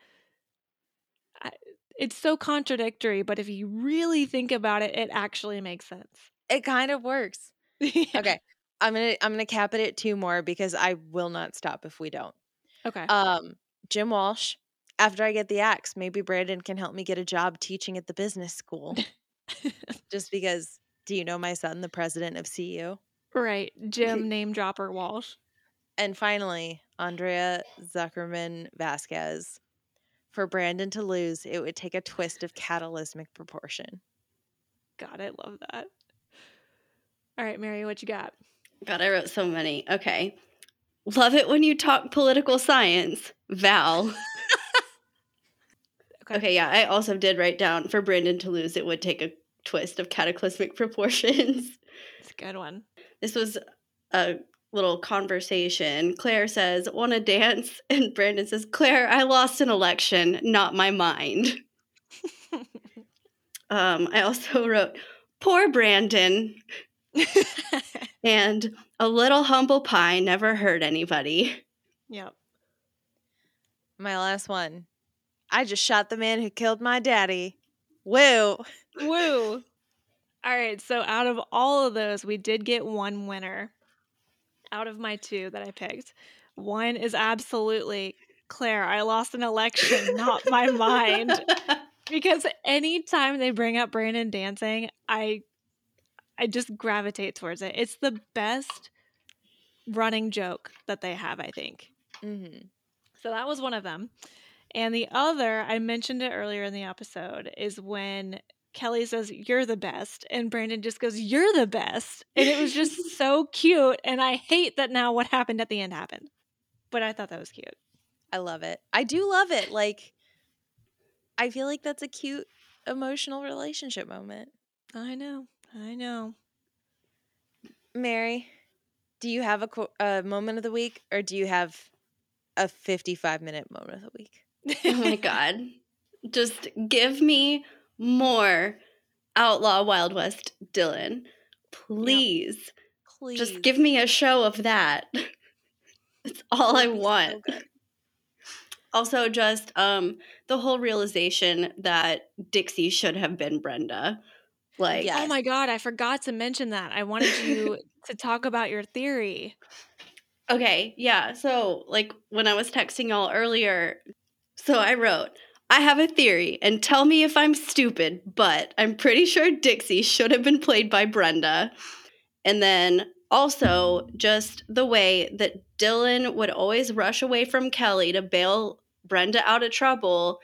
I, it's so contradictory, but if you really think about it, it actually makes sense. It kind of works. Yeah. Okay. I'm gonna I'm gonna cap it at two more because I will not stop if we don't. Okay. Um, Jim Walsh. After I get the axe, maybe Brandon can help me get a job teaching at the business school. Just because, do you know my son, the president of CU? right. Jim name dropper Walsh. And finally, Andrea Zuckerman Vasquez. For Brandon to lose, it would take a twist of catalysmic proportion. God, I love that. All right, Mary, what you got? God, I wrote so many. Okay. Love it when you talk political science. Val. Okay. Okay, yeah, I also did write down for Brandon to lose, it would take a twist of cataclysmic proportions. It's a good one. This was a little conversation. Claire says, Want to dance? And Brandon says, Claire, I lost an election, not my mind. Um, I also wrote, Poor Brandon. And a little humble pie never hurt anybody. yep. My last one. I just shot the man who killed my daddy. Woo. Woo. All right, so out of all of those, we did get one winner. out of my two that I picked. One is absolutely Claire. I lost an election, not my mind. Because anytime they bring up Brandon dancing, I I just gravitate towards it. It's the best running joke that they have, I think. Mm-hmm. So that was one of them. And the other, I mentioned it earlier in the episode, is when Kelly says, You're the best. And Brandon just goes, You're the best. And it was just so cute. And I hate that now what happened at the end happened. But I thought that was cute. I love it. I do love it. Like, I feel like that's a cute emotional relationship moment. I know. I know. Mary, do you have a, qu- a moment of the week or do you have a 55 minute moment of the week? oh my god. Just give me more Outlaw Wild West Dylan. Please. Please. Just give me a show of that. That's all I That'd so want. also, just um the whole realization that Dixie should have been Brenda. Like, Yeah. Oh my God. I forgot to mention that. I wanted you to talk about your theory. Okay, yeah. So, like when I was texting y'all earlier, so I wrote, I have a theory, and tell me if I'm stupid, but I'm pretty sure Dixie should have been played by Brenda. And then also, just the way that Dylan would always rush away from Kelly to bail Brenda out of trouble,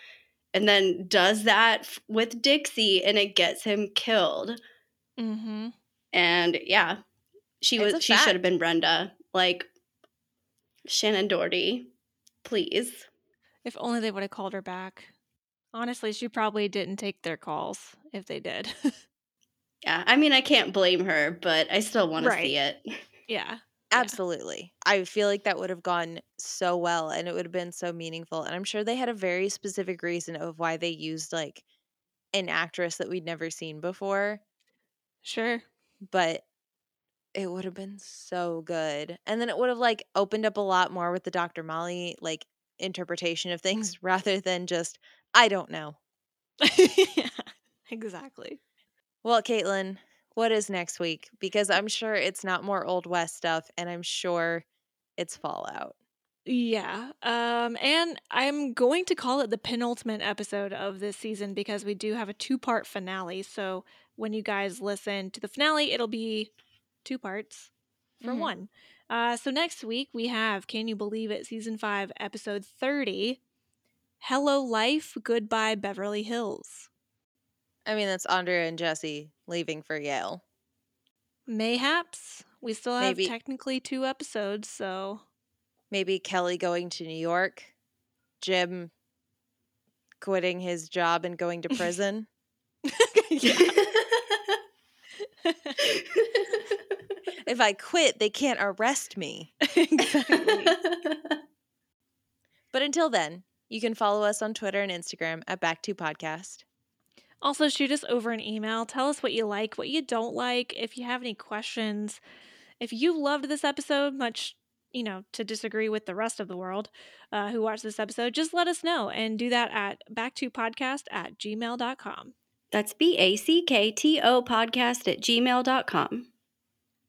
and then does that f- with Dixie, and it gets him killed. Mm-hmm. And yeah, she It's was she should have been Brenda. Like Shannen Doherty, please. If only they would have called her back. Honestly, she probably didn't take their calls if they did. Yeah, I mean I can't blame her, but I still want to see it. yeah. Absolutely. I feel like that would have gone so well and it would have been so meaningful. And I'm sure they had a very specific reason of why they used like an actress that we'd never seen before, Sure. but it would have been so good. And then it would have like opened up a lot more with the Dr. Molly like interpretation of things rather than just, I don't know. yeah. Exactly. Well, Caitlin, what is next week? Because I'm sure it's not more Old West stuff and I'm sure it's Fallout. Yeah. Um and I'm going to call it the penultimate episode of this season because we do have a two-part finale. So when you guys listen to the finale, it'll be two parts for Mhm. one. Uh so next week we have Can You Believe It season 5 episode 30 Hello Life Goodbye Beverly Hills. I mean, that's Andrea and Jesse leaving for Yale. Mayhaps we still have Maybe. technically two episodes, so Maybe Kelly going to New York, Jim quitting his job and going to prison. if I quit, they can't arrest me. exactly. But until then, you can follow us on Twitter and Instagram at Back2 Podcast. Also, shoot us over an email. Tell us what you like, what you don't like. If you have any questions, if you loved this episode, much, you know, to disagree with the rest of the world uh, who watched this episode, just let us know and do that at back2podcast at gmail.com. That's B A C K T O podcast at gmail.com.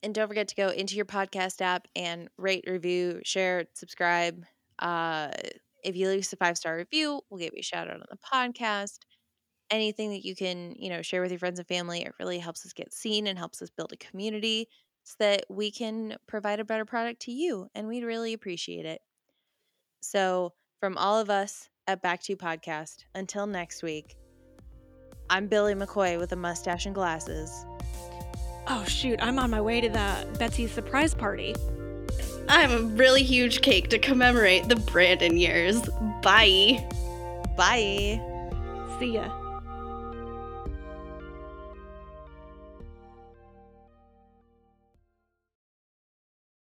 And don't forget to go into your podcast app and rate, review, share, subscribe. Uh, if you leave us a five star review, we'll give you a shout out on the podcast. Anything that you can, you know, share with your friends and family, it really helps us get seen and helps us build a community so that we can provide a better product to you. And we'd really appreciate it. So, from all of us at Back to Podcast, until next week, I'm Billy McCoy with a mustache and glasses. Oh, shoot, I'm on my way to the Betsy's surprise party. I'm a really huge cake to commemorate the Brandon years. Bye. Bye. See ya.